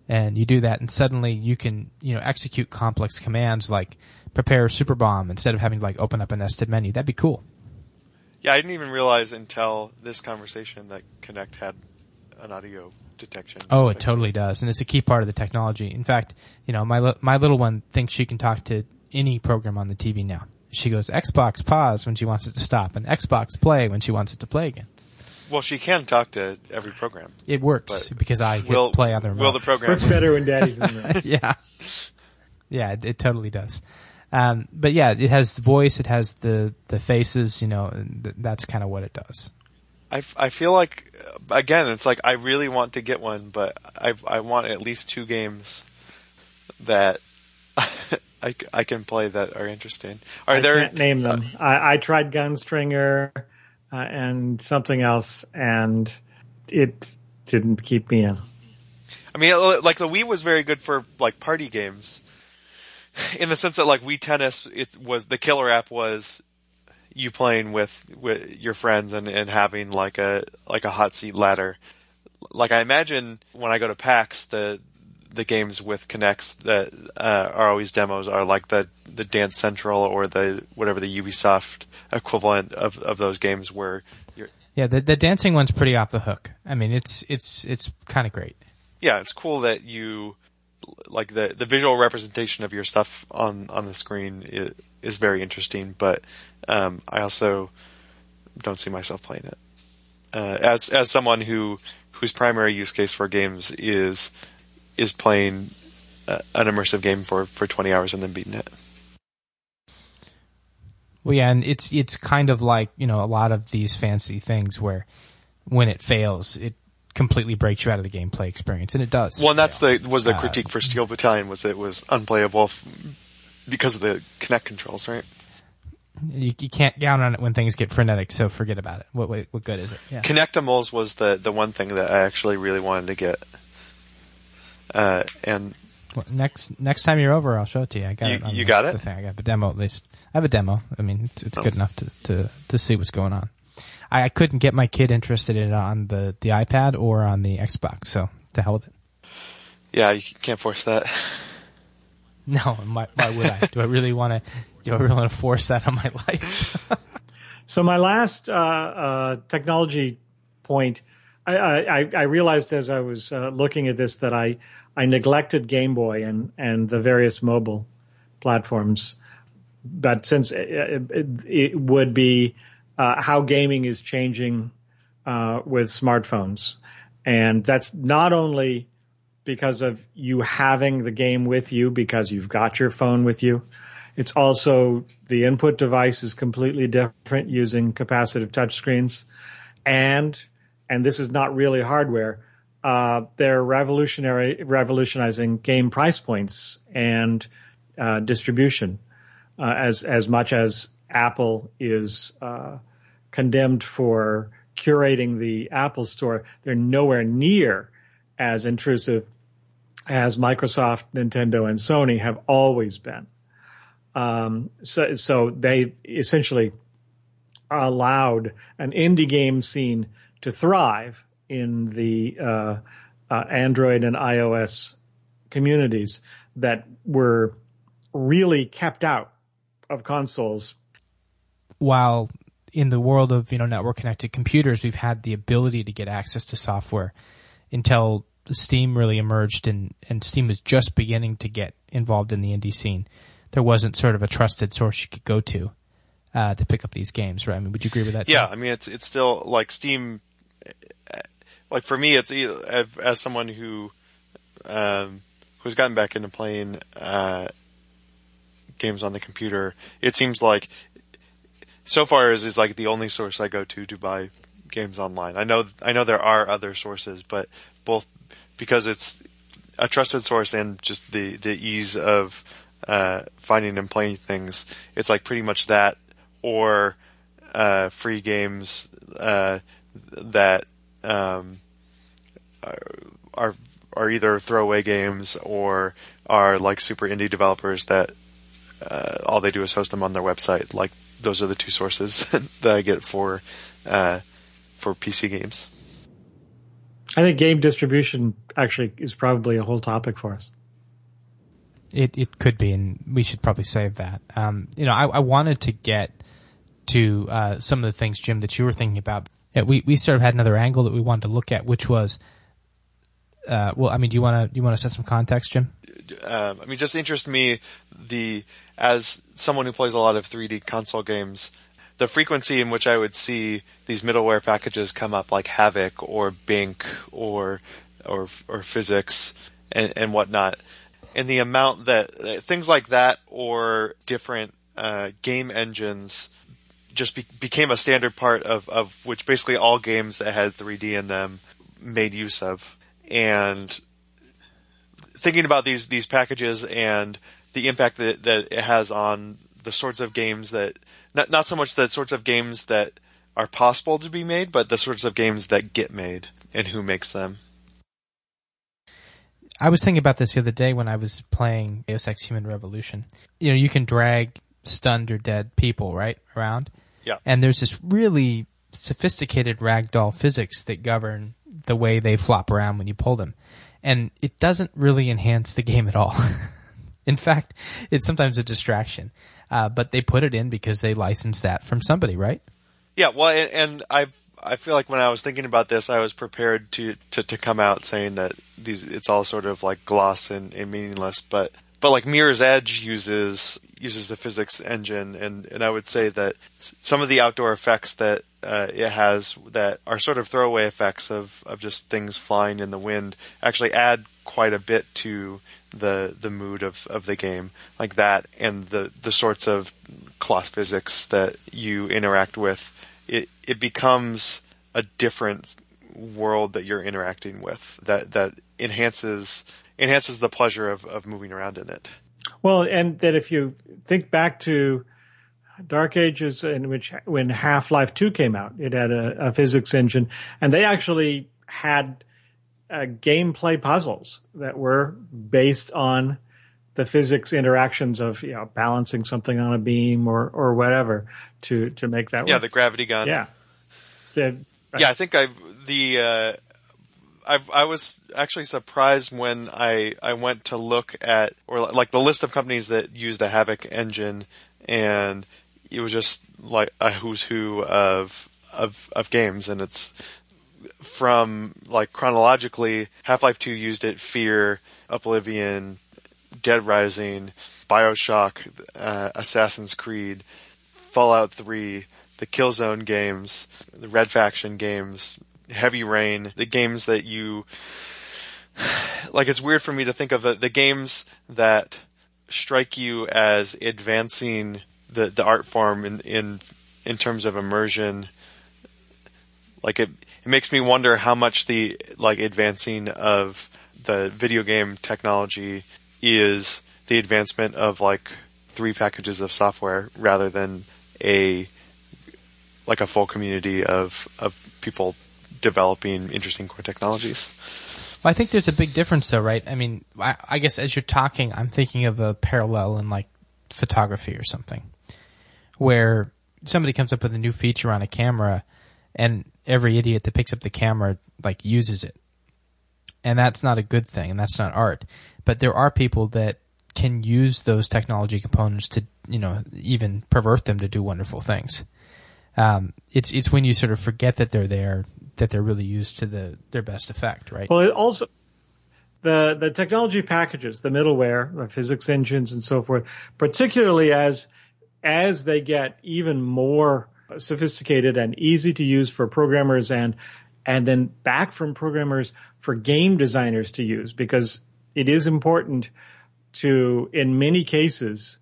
And you do that and suddenly you can, you know, execute complex commands like prepare a super bomb instead of having to like open up a nested menu. That'd be cool. Yeah, I didn't even realize until this conversation that Kinect had an audio detection. Oh, it totally does, and it's a key part of the technology. In fact, you know, my li- my little one thinks she can talk to any program on the TV now. She goes Xbox pause when she wants it to stop, and Xbox play when she wants it to play again. Well, she can talk to every program. It works because I hit Will play on the remote. Will the program? Works better when daddy's in the room. yeah, yeah, it, it totally does. Um, but yeah, it has the voice, it has the the faces. You know, th- that's kind of what it does. I, I feel like uh, again, it's like I really want to get one, but I I want at least two games that I, I can play that are interesting. Are I there? can't name them. I, I tried Gunstringer uh, and something else, and it didn't keep me in. I mean, uh, like the Wii was very good for like party games, in the sense that like Wii Tennis, it was the killer app was you playing with with your friends and and having like a like a hot seat ladder. Like I imagine when I go to PAX, the the games with Kinects that uh, are always demos are like the the Dance Central or the whatever the Ubisoft equivalent of of those games where you're Yeah, the the dancing one's pretty off the hook. I mean, it's it's it's kind of great. yeah, it's cool that you like the the visual representation of your stuff on on the screen is, very interesting, but um, I also don't see myself playing it. Uh, as as someone who whose primary use case for games is is playing uh, an immersive game for for 20 hours and then beating it. Well, yeah, and it's it's kind of like you know a lot of these fancy things where when it fails, it completely breaks you out of the gameplay experience, and it does. Well, and that's fail. the was the critique for Steel Battalion was it was unplayable f- because of the Kinect controls, right? you, you can't count on it when things get frenetic, so forget about it. What what, what good is it? Yeah. Kinectimals was the the one thing that I actually really wanted to get. Uh, and Well, next next time you're over, I'll show it to you. I got You- it. on you the, got it? thing. I got the demo at least. I have a demo. I mean, it's, it's Oh. good enough to, to to see what's going on. I, I couldn't get my kid interested in it on the the iPad or on the Xbox, so to hell with it. yeah, you can't force that. No, why, why would I? Do I really want to? Do I really want to force that on my life? So my last uh, uh, technology point, I, I, I realized as I was uh, looking at this that I I neglected Game Boy and and the various mobile platforms, but since it, it, it would be uh, how gaming is changing uh, with smartphones, and that's not only because of you having the game with you because you've got your phone with you. It's also the input device is completely different using capacitive touchscreens, and and this is not really hardware. Uh, they're revolutionary, revolutionizing game price points and uh, distribution, uh, as as much as Apple is uh, condemned for curating the Apple Store. They're nowhere near as intrusive as Microsoft, Nintendo, and Sony have always been. Um, so, so they essentially allowed an indie game scene to thrive in the uh, uh, Android and iOS communities that were really kept out of consoles. While in the world of you know network connected computers, we've had the ability to get access to software until Steam really emerged and and Steam was just beginning to get involved in the indie scene. There wasn't sort of a trusted source you could go to uh, to pick up these games, right? I mean, would you agree with that? Yeah, Tim? I mean it's it's still like Steam. Like for me, it's as as someone who um, who's gotten back into playing uh, games on the computer. It seems like so far is is like the only source I go to to buy games online. I know I know there are other sources, but both because it's a trusted source and just the the ease of uh, finding and playing things, it's like pretty much that or uh, free games uh, that um, are are either throwaway games or are like super indie developers that uh, all they do is host them on their website. Like those are the two sources that I get for uh, for PC games. I think game distribution actually is probably a whole topic for us. It it could be, and we should probably save that. Um, you know, I, I wanted to get to uh, some of the things, Jim, that you were thinking about. Yeah, we we sort of had another angle that we wanted to look at, which was, uh, well, I mean, do you want to you want to set some context, Jim? Um, I mean, just interest me the as someone who plays a lot of 3D console games, the frequency in which I would see these middleware packages come up, like Havok or Bink or or or PhysX and, and whatnot, and the amount that things like that or different uh, game engines just be, became a standard part of of which basically all games that had 3D in them made use of, and thinking about these these packages and the impact that, that it has on the sorts of games that not not so much the sorts of games that are possible to be made, but the sorts of games that get made and who makes them. I was thinking about this the other day when I was playing Deus Ex Human Revolution. You know, you can drag stunned or dead people right around. Yeah. And there's this really sophisticated ragdoll physics that govern the way they flop around when you pull them. And it doesn't really enhance the game at all. In fact, it's sometimes a distraction. Uh, but they put it in because they licensed that from somebody, right? Yeah, well, and, and I I feel like when I was thinking about this, I was prepared to, to, to come out saying that these it's all sort of like gloss and, and meaningless, but but like Mirror's Edge uses uses the physics engine, and and I would say that some of the outdoor effects that uh, it has that are sort of throwaway effects of of just things flying in the wind actually add quite a bit to the the mood of, of the game, like that, and the the sorts of cloth physics that you interact with. It it becomes a different world that you're interacting with that that enhances enhances the pleasure of, of moving around in it. Well, and that if you think back to Dark Ages, in which when Half Life Two came out, it had a, a, physics engine, and they actually had uh, gameplay puzzles that were based on the physics interactions of you know balancing something on a beam or or whatever to to make that work. yeah work. the gravity gun yeah the, yeah I think I the uh, I I was actually surprised when I I went to look at or like the list of companies that use the Havok engine and it was just like a who's who of of of games and it's from like chronologically Half-Life 2 used it Fear Oblivion Dead Rising BioShock uh, Assassin's Creed Fallout 3 the Killzone games the Red Faction games Heavy Rain, the games that you like. It's weird for me to think of the, the games that strike you as advancing the the art form in in in terms of immersion. Like it, it makes me wonder how much the like advancing of the video game technology is the advancement of like three packages of software rather than a like a full community of of people developing interesting core technologies. Well, I think there's a big difference though, right? I mean, I, I guess as you're talking, I'm thinking of a parallel in like photography or something where somebody comes up with a new feature on a camera and every idiot that picks up the camera like uses it. And that's not a good thing and that's not art. But there are people that can use those technology components to, you know, even pervert them to do wonderful things. Um, it's, it's when you sort of forget that they're there that they're really used to the their best effect, right? Well, it also the the technology packages, the middleware, the physics engines, and so forth, particularly as as they get even more sophisticated and easy to use for programmers and and then back from programmers for game designers to use because it is important to in many cases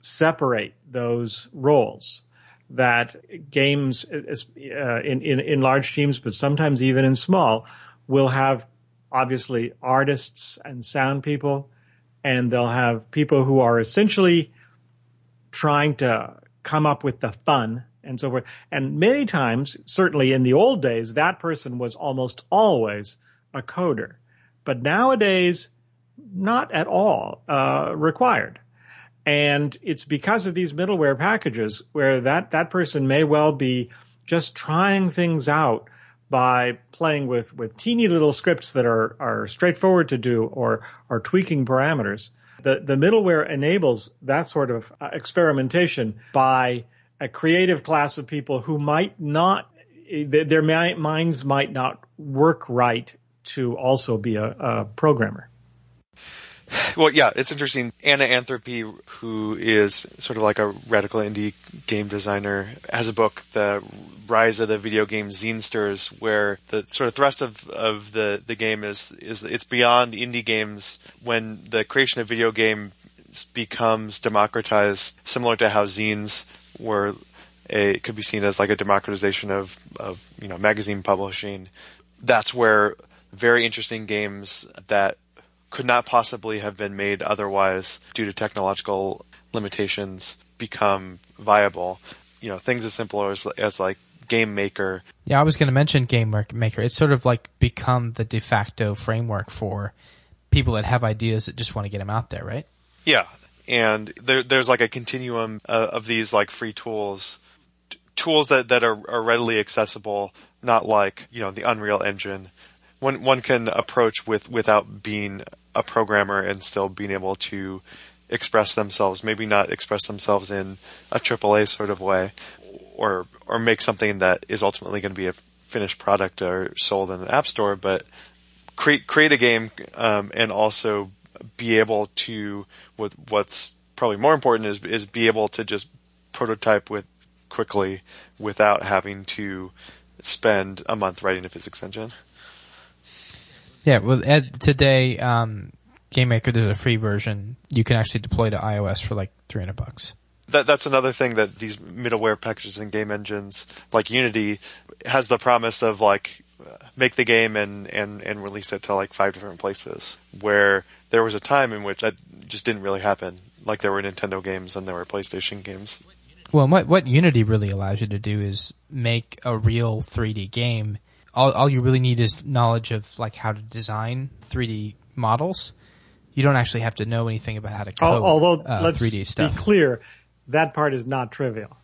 separate those roles that games uh, in, in, in large teams, but sometimes even in small, will have obviously artists and sound people, and they'll have people who are essentially trying to come up with the fun and so forth. And many times, certainly in the old days, that person was almost always a coder. But nowadays, not at all uh, required. And it's because of these middleware packages where that, that person may well be just trying things out, by playing with, with teeny little scripts that are, are straightforward to do or are tweaking parameters. The, the middleware enables that sort of uh, experimentation by a creative class of people who might not, their minds might not work right to also be a, a programmer. Well, yeah, it's interesting. Anna Anthropy, who is sort of like a radical indie game designer, has a book, The Rise of the Video Game Zinesters, where the sort of thrust of, of the, the game is, is it's beyond indie games when the creation of video games becomes democratized, similar to how zines were a, could be seen as like a democratization of, of, you know, magazine publishing. That's where very interesting games that could not possibly have been made otherwise due to technological limitations become viable. You know, things as simple as, as like Game Maker. Yeah, I was going to mention Game Maker. It's sort of like become the de facto framework for people that have ideas that just want to get them out there, right? Yeah, and there, there's like a continuum uh, of these like free tools, t- tools that that are, are readily accessible, not like you know the Unreal Engine one one can approach with without being a programmer and still being able to express themselves. Maybe not express themselves in a AAA sort of way, or or make something that is ultimately going to be a finished product or sold in an app store, but create create a game um, and also be able to what what's probably more important is is be able to just prototype with quickly without having to spend a month writing a physics engine. Yeah, well, Ed, today, um, GameMaker, there's a free version. You can actually deploy to iOS for like 300 bucks. That, that's another thing that these middleware packages and game engines, like Unity, has the promise of like, make the game and, and, and release it to like five different places. Where there was a time in which that just didn't really happen. Like there were Nintendo games and there were PlayStation games. Well, what, what Unity really allows you to do is make a real 3D game all, all you really need is knowledge of like how to design 3D models. You don't actually have to know anything about how to code Although, uh, let's 3D stuff. Be clear, that part is not trivial.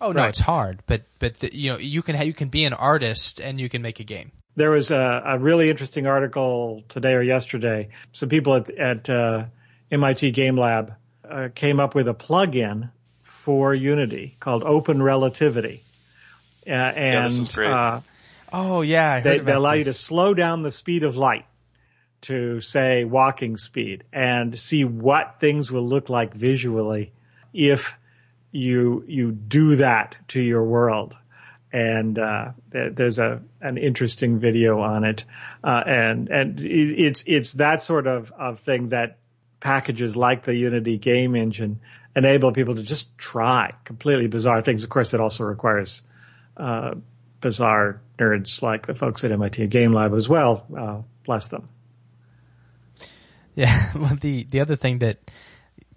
Oh no, right. it's hard, but but the, you know you can ha- you can be an artist and you can make a game. There was a, a really interesting article today or yesterday. Some people at, at uh, MIT Game Lab uh, came up with a plugin for Unity called Open Relativity, uh, and yeah, this is great. Uh, Oh yeah, they, they, allow this. you to slow down the speed of light to say walking speed and see what things will look like visually if you you do that to your world. And uh, there's a an interesting video on it, uh, and and it's it's that sort of of thing that packages like the Unity game engine enable people to just try completely bizarre things. Of course, it also requires uh, bizarre nerds like the folks at MIT Game Lab as well. Uh, bless them. Yeah. Well, the the other thing that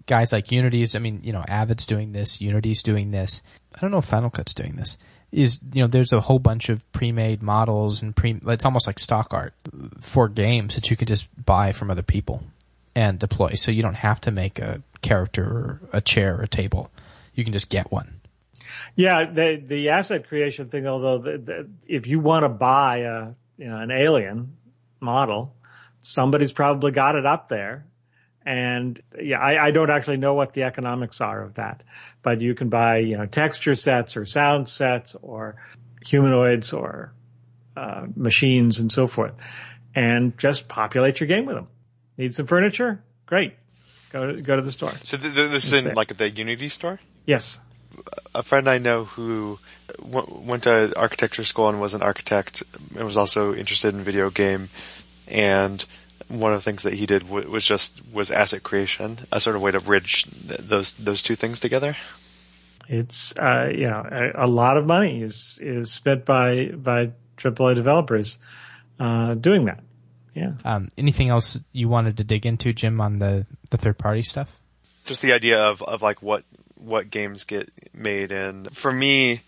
guys like Unity's, I mean, you know, Avid's doing this, Unity's doing this. I don't know if Final Cut's doing this. Is you know, there's a whole bunch of pre-made models and pre. It's almost like stock art for games that you can just buy from other people and deploy. So you don't have to make a character or a chair or a table. You can just get one. Yeah, the the asset creation thing. Although, the, the, if you want to buy a you know an alien model, somebody's probably got it up there. And yeah, I, I don't actually know what the economics are of that, but you can buy you know texture sets or sound sets or humanoids or uh, machines and so forth, and just populate your game with them. Need some furniture? Great, go to, go to the store. So th- th- this is in like the Unity store. Yes a friend I know who w- went to architecture school and was an architect and was also interested in video game. And one of the things that he did w- was just was asset creation, a sort of way to bridge th- those those two things together. It's uh, you know a, a, lot of money is is spent by by AAA developers uh, doing that. Yeah. Um, anything else you wanted to dig into, Jim, on the the third party stuff? Just the idea of of like what what games get made. And for me,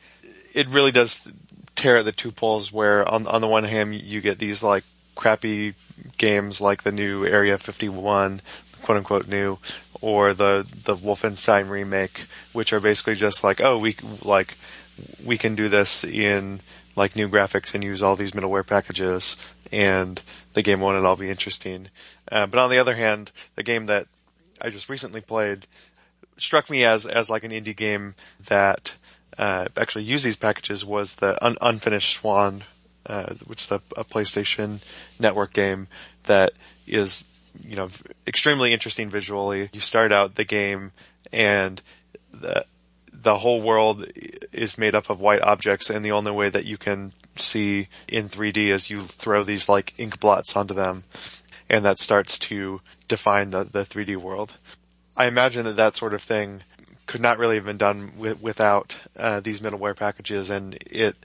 it really does tear at the two poles where on, on the one hand, you get these like crappy games like the new Area 51, quote unquote new, or the, the Wolfenstein remake, which are basically just like, oh, we, like, we can do this in like new graphics and use all these middleware packages, and the game won't at all be interesting. Uh, but on the other hand, the game that I just recently played struck me as as like an indie game that uh, actually used these packages was the un- Unfinished Swan, uh, which is a, a, PlayStation Network game that is you know extremely interesting visually. You start out the game and the the whole world is made up of white objects, and the only way that you can see in 3D is you throw these like ink blots onto them, and that starts to define the, the 3D world. I imagine that that sort of thing could not really have been done with, without uh, these middleware packages, and it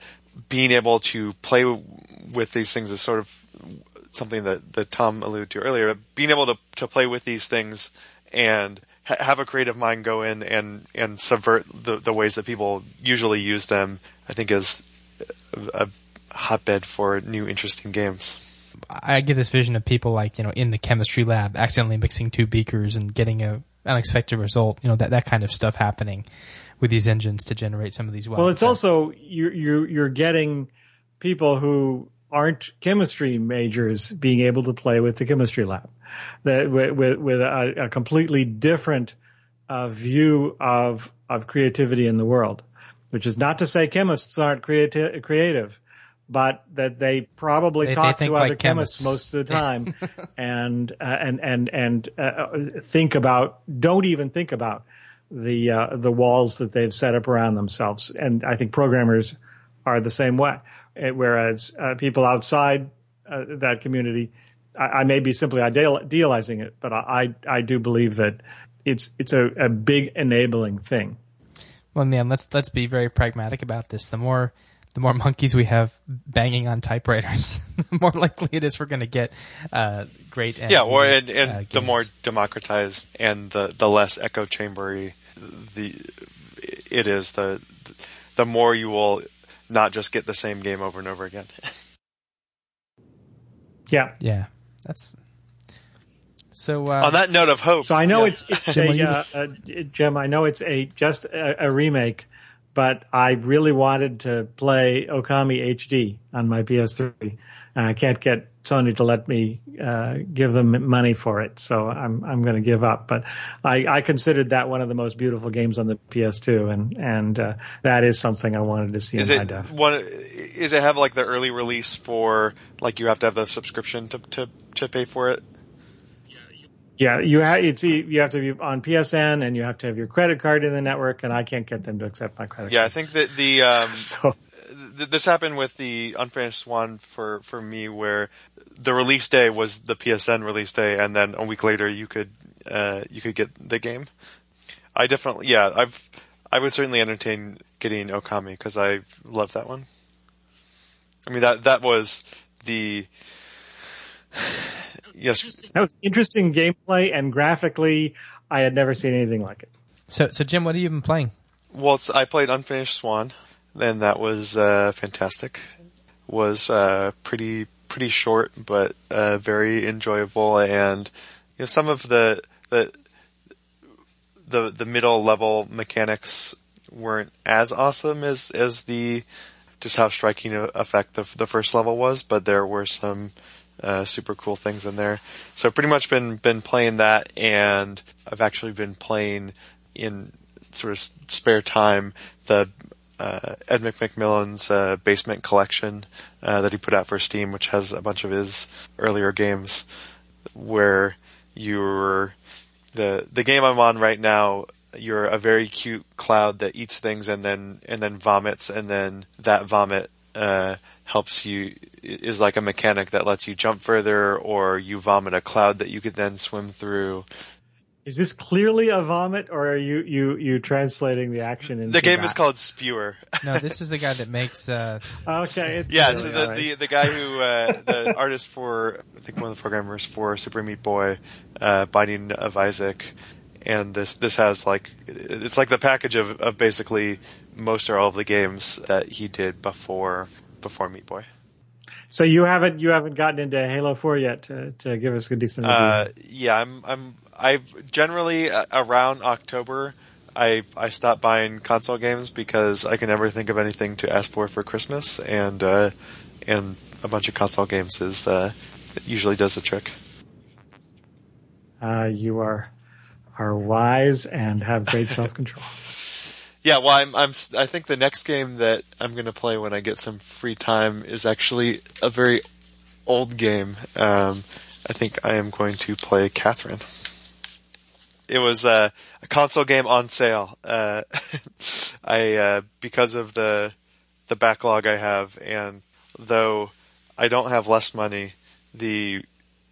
being able to play with these things is sort of something that, that Tom alluded to earlier. Being able to to play with these things and ha- have a creative mind go in and and subvert the the ways that people usually use them, I think is a, a hotbed for new interesting games. I get this vision of people like you know in the chemistry lab accidentally mixing two beakers and getting a unexpected result. You know that that kind of stuff happening with these engines to generate some of these. Well, it's effects. also you you you're getting people who aren't chemistry majors being able to play with the chemistry lab, that with with, with a, a, completely different uh, view of of creativity in the world, which is not to say chemists aren't creati- creative but that they probably they, talk they to other chemists. chemists. most of the time and uh, and and and uh, think about don't even think about the uh, the walls that they've set up around themselves. And I think programmers are the same way. Whereas uh, people outside uh, that community I, I, may be simply idealizing it but I I do believe that it's it's a, a big enabling thing. Well man let's let's be very pragmatic about this. The more the more monkeys we have banging on typewriters, the more likely it is we're going to get uh, great. yeah, or and, and uh, the more democratized and the the less echo chambery the it is, the the more you will not just get the same game over and over again. yeah, yeah, that's. So uh, on that note of hope, so I know yeah. it's, it's a, uh, uh, Jim. I know it's a just a, a remake but I really wanted to play Okami HD on my PS3, and I can't get Sony to let me uh, give them money for it, so I'm I'm going to give up. But I, I considered that one of the most beautiful games on the PS2, and and uh, that is something I wanted to see is in it def. One, is it have like the early release for like you have to have the subscription to to to pay for it? Yeah, you have it's you have to be on PSN and you have to have your credit card in the network, and I can't get them to accept my credit. Yeah, card. I think that the um, so. Th- this happened with the unfinished one for for me, where the release day was the PSN release day, and then a week later you could uh, you could get the game. I definitely, yeah, I've I would certainly entertain getting Okami because I love that one. I mean that that was the yes, that was interesting gameplay and graphically, I had never seen anything like it. So, so Jim, what have you been playing? Well, I played Unfinished Swan, and that was uh, fantastic. Was uh, pretty pretty short, but uh, very enjoyable, and you know some of the the the the middle level mechanics weren't as awesome as as the just how striking effect the the first level was, but there were some uh, super cool things in there. So pretty much been been playing that, and I've actually been playing in sort of spare time the uh, Ed McMillen's uh, Basement Collection uh, that he put out for Steam, which has a bunch of his earlier games, where you're the the game I'm on right now. You're a very cute cloud that eats things and then and then vomits, and then that vomit uh, helps you is like a mechanic that lets you jump further or you vomit a cloud that you could then swim through. Is this clearly a vomit or are you, you, you translating the action into The game that? is called Spewer. No, this is the guy that makes, uh... okay. yeah, this is right. the, the guy who, uh, the artist for, I think one of the programmers for Super Meat Boy, uh, Binding of Isaac. And this, this has like, it's like the package of, of basically most or all of the games that he did before before Meat Boy. So you haven't you haven't gotten into Halo Four yet to, to give us a decent uh, yeah, I'm I'm I generally uh, around October I I stopped buying console games because I can never think of anything to ask for for Christmas, and uh, and a bunch of console games is uh, usually does the trick. Uh, you are are wise and have great self control. Yeah, well, I'm, I'm, I think the next game that I'm going to play when I get some free time is actually a very old game. Um, I think I am going to play Catherine. It was uh, a console game on sale. Uh, I uh, because of the the backlog I have, and though I don't have less money, the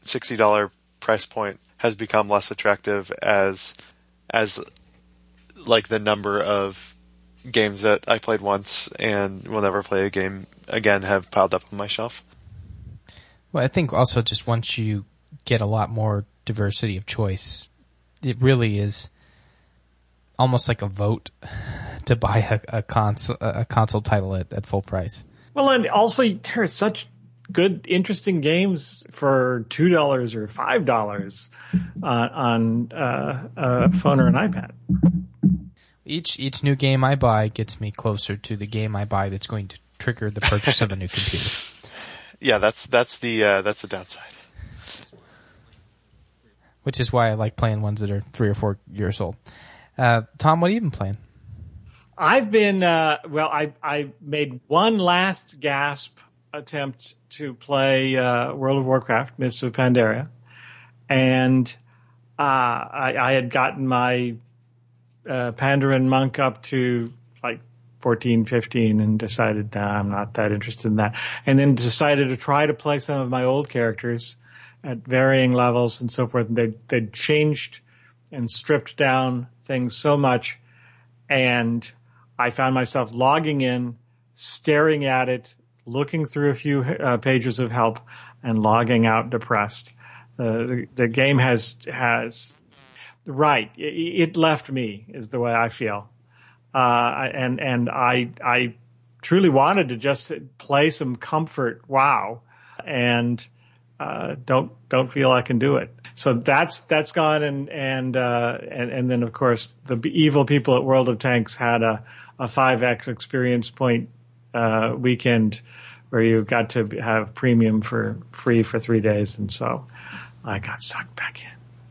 sixty dollar price point has become less attractive as as like the number of games that I played once and will never play a game again have piled up on my shelf. Well, I think also just once you get a lot more diversity of choice, it really is almost like a vote to buy a, a console a console title at, at full price. Well, and also there are such good, interesting games for two dollars or five dollars uh, on uh, a phone or an iPad. Each each new game I buy gets me closer to the game I buy that's going to trigger the purchase of a new computer. Yeah, that's that's the uh, that's the downside. Which is why I like playing ones that are three or four years old. Uh, Tom, what have you been playing? I've been uh, well. I I made one last gasp attempt to play uh, World of Warcraft: Mists of Pandaria, and uh, I, I, had gotten my uh, Pandaren monk up to like 14, 15 and decided, nah, I'm not that interested in that. And then decided to try to play some of my old characters at varying levels and so forth. They, they'd changed and stripped down things so much. And I found myself logging in, staring at it, looking through a few uh, pages of help and logging out depressed. The, the game has, has Right. It left me is the way I feel. Uh, and, and I, I truly wanted to just play some comfort wow and, uh, don't, don't feel I can do it. So that's, that's gone. And, and, uh, and, and then of course the evil people at World of Tanks had a, a 5x experience point, uh, weekend where you got to have premium for free for three days. And so I got sucked back in.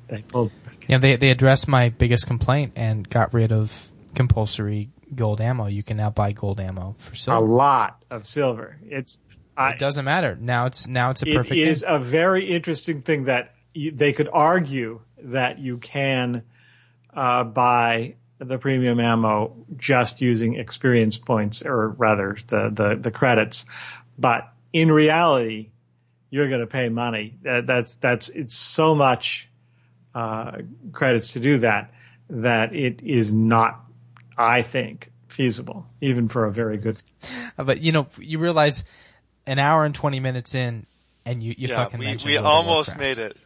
They pulled yeah, they they addressed my biggest complaint and got rid of compulsory gold ammo. You can now buy gold ammo for silver. A lot of silver. It's I, it doesn't matter now. It's now it's a perfect. It is game. a very interesting thing that you, they could argue that you can uh, buy the premium ammo just using experience points, or rather the the, the credits. But in reality, you're going to pay money. That, that's that's it's so much uh, credits to do that, that it is not, I think, feasible, even for a very good. But you know, you realize an hour and twenty minutes in, and you, you yeah, fucking we, mentioned we almost made it.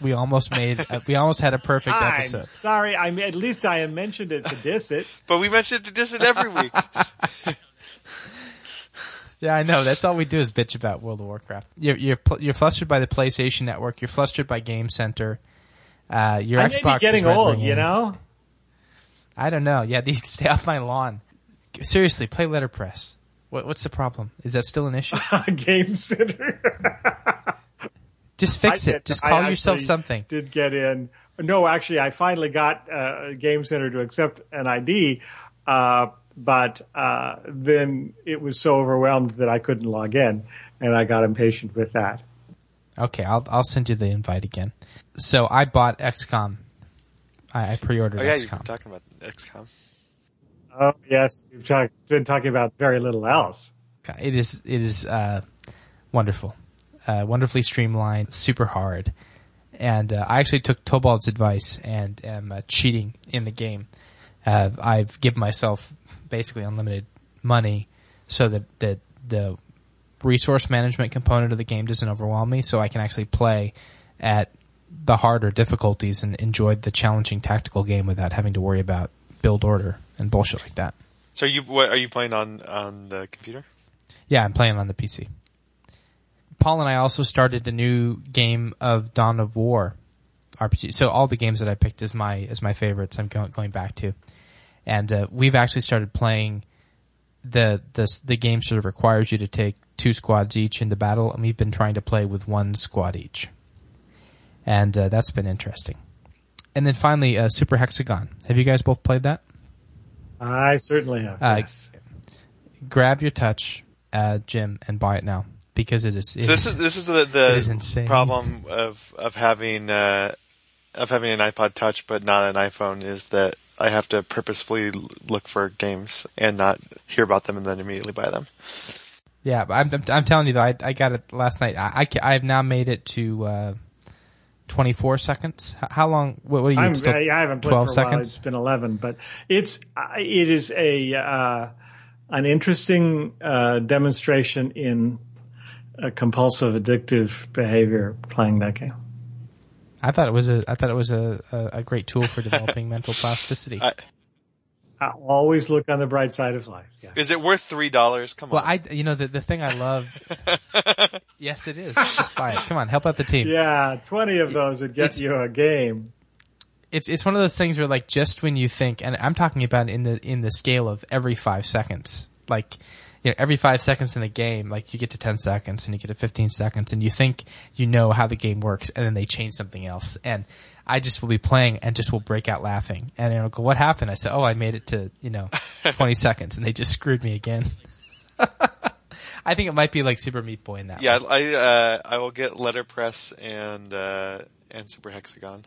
We almost made. Uh, we almost had a perfect I'm episode. Sorry, I mean, at least I mentioned it to diss it. but we mentioned to diss it every week. Yeah, I know. That's all we do is bitch about World of Warcraft. You're you're you're flustered by the PlayStation Network. You're flustered by Game Center. Uh, your I Xbox getting is old, you know. I don't know. Yeah, these stay off my lawn. Seriously, play letterpress. What, what's the problem? Is that still an issue? Game Center. Just fix I it. did- Just I call yourself something. Did get in. No, actually, I finally got uh, Game Center to accept an ID, uh, but uh, then it was so overwhelmed that I couldn't log in, and I got impatient with that. Okay, I'll I'll send you the invite again. So I bought XCOM. I, I pre-ordered Oh yeah, you've been XCOM. talking about XCOM. Oh yes, you've talk, been talking about very little else. It is it is uh, wonderful, uh, wonderfully streamlined, super hard, and uh, I actually took Tobald's advice and am uh, cheating in the game. Uh, I've given myself basically unlimited money so that that the resource management component of the game doesn't overwhelm me, so I can actually play at the harder difficulties and enjoy the challenging tactical game without having to worry about build order and bullshit like that. So you what are you playing on on the computer? Yeah, I'm playing on the PC. Paul and I also started a new game of Dawn of War RPG. So all the games that I picked as my as my favorites, I'm going going back to, and uh, we've actually started playing the the the game sort of requires you to take two squads each into battle, and we've been trying to play with one squad each, and uh, that's been interesting. And then finally, uh, Super Hexagon. Have you guys both played that? I certainly have. Uh, yes. Grab your touch, uh, Jim, and buy it now because it is. it So this is- is this is the, the is insane. problem of of having uh, of having an iPod Touch but not an iPhone is that I have to purposefully look for games and not hear about them and then immediately buy them. Yeah, but I'm, I'm, I'm telling you though, I, I got it last night. I, I, I have now made it to uh, 24 seconds. How long? What, what are you? I'm, still I I haven't played 12 for a while. seconds? It's been 11, but it's uh, it is a uh, an interesting uh, demonstration in uh, compulsive addictive behavior playing that game. I thought it was a I thought it was a, a, a great tool for developing mental plasticity. I, I always look on the bright side of life. Yeah. is it worth three dollars? Come well, on. Well, I you know the the thing I love. yes, it is. Let's just buy it. Come on, help out the team. Yeah, 20 of those would get It's- you a game. It's it's one of those things where like just when you think, and I'm talking about in the in the scale of every five seconds, like. You know, every five seconds in the game, like you get to 10 seconds and you get to 15 seconds and you think you know how the game works and then they change something else. And I just will be playing and just will break out laughing. And it'll go, what happened? I said, oh, I made it to, you know, 20 seconds and they just screwed me again. I think it might be like Super Meat Boy in that. yeah, one. I uh, I will get Letterpress and uh, and Super Hexagon.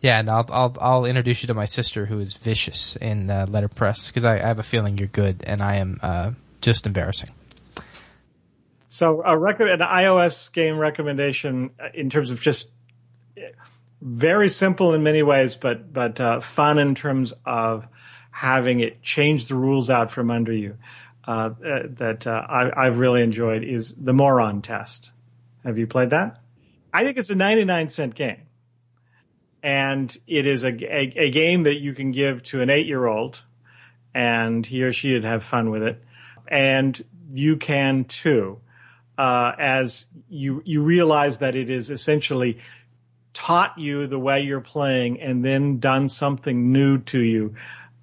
Yeah, and I'll, I'll, I'll introduce you to my sister who is vicious in uh, letterpress because I, I have a feeling you're good and I am, uh, just embarrassing. So a rec- an iOS game recommendation uh, in terms of just very simple in many ways, but but uh, fun in terms of having it change the rules out from under you. Uh, uh, that uh, I, I've really enjoyed is the Moron Test. Have you played that? I think it's a 99 cent game, and it is a, a, a game that you can give to an eight year old, and he or she would have fun with it, and you can too uh, as you you realize that it is essentially taught you the way you're playing and then done something new to you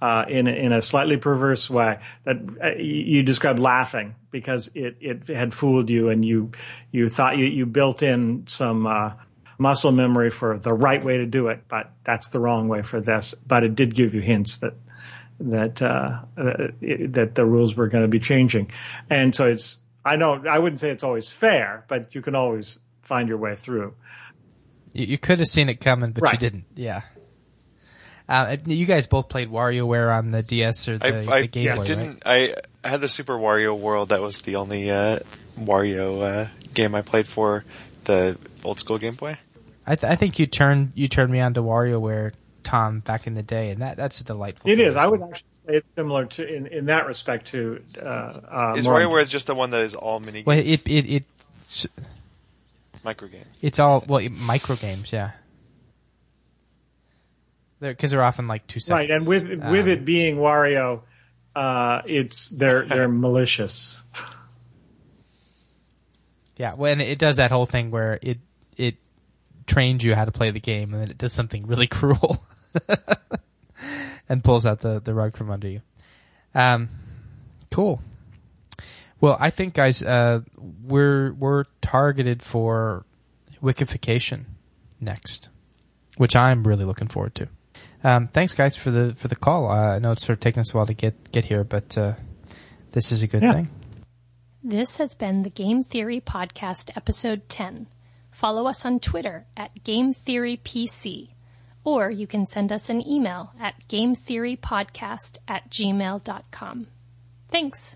uh, in in a slightly perverse way that uh, you described laughing because it it had fooled you and you you thought you you built in some uh, muscle memory for the right way to do it but that's the wrong way for this but it did give you hints that that uh, uh, that the rules were going to be changing, and so it's. I know I wouldn't say it's always fair, but you can always find your way through. You, you could have seen it coming, but you didn't. Yeah. Uh, you guys both played WarioWare on the DS or the, I, I the Game yes, Boy, right? didn't. I, I had the Super Wario World. That was the only uh, Wario uh, game I played for the old school Game Boy. I, th- I think you turned you turned me on to WarioWare, Tom, back in the day, and that that's a delightful. It game is. as I would actually say it's similar to in, in that respect to. Uh, uh, Is WarioWare is just the one that is all mini Well, it it it it's, micro games? it's all well it, micro games, yeah. Because they're, often like two seconds. right? And with with Um, it being Wario, uh, it's they're they're malicious. Yeah, well, and it does that whole thing where it it trains you how to play the game, and then it does something really cruel, and pulls out the the rug from under you. Um, cool. Well, I think, guys, uh, we're we're targeted for Wikification next, which I'm really looking forward to. Um, thanks, guys, for the for the call. Uh, I know it's sort of taken us a while to get get here, but uh, this is a good Yeah. thing. This has been the Game Theory Podcast, Episode 10. Follow us on Twitter at Game Theory PC, or you can send us an email at gametheorypodcast at gmail.com. Thanks.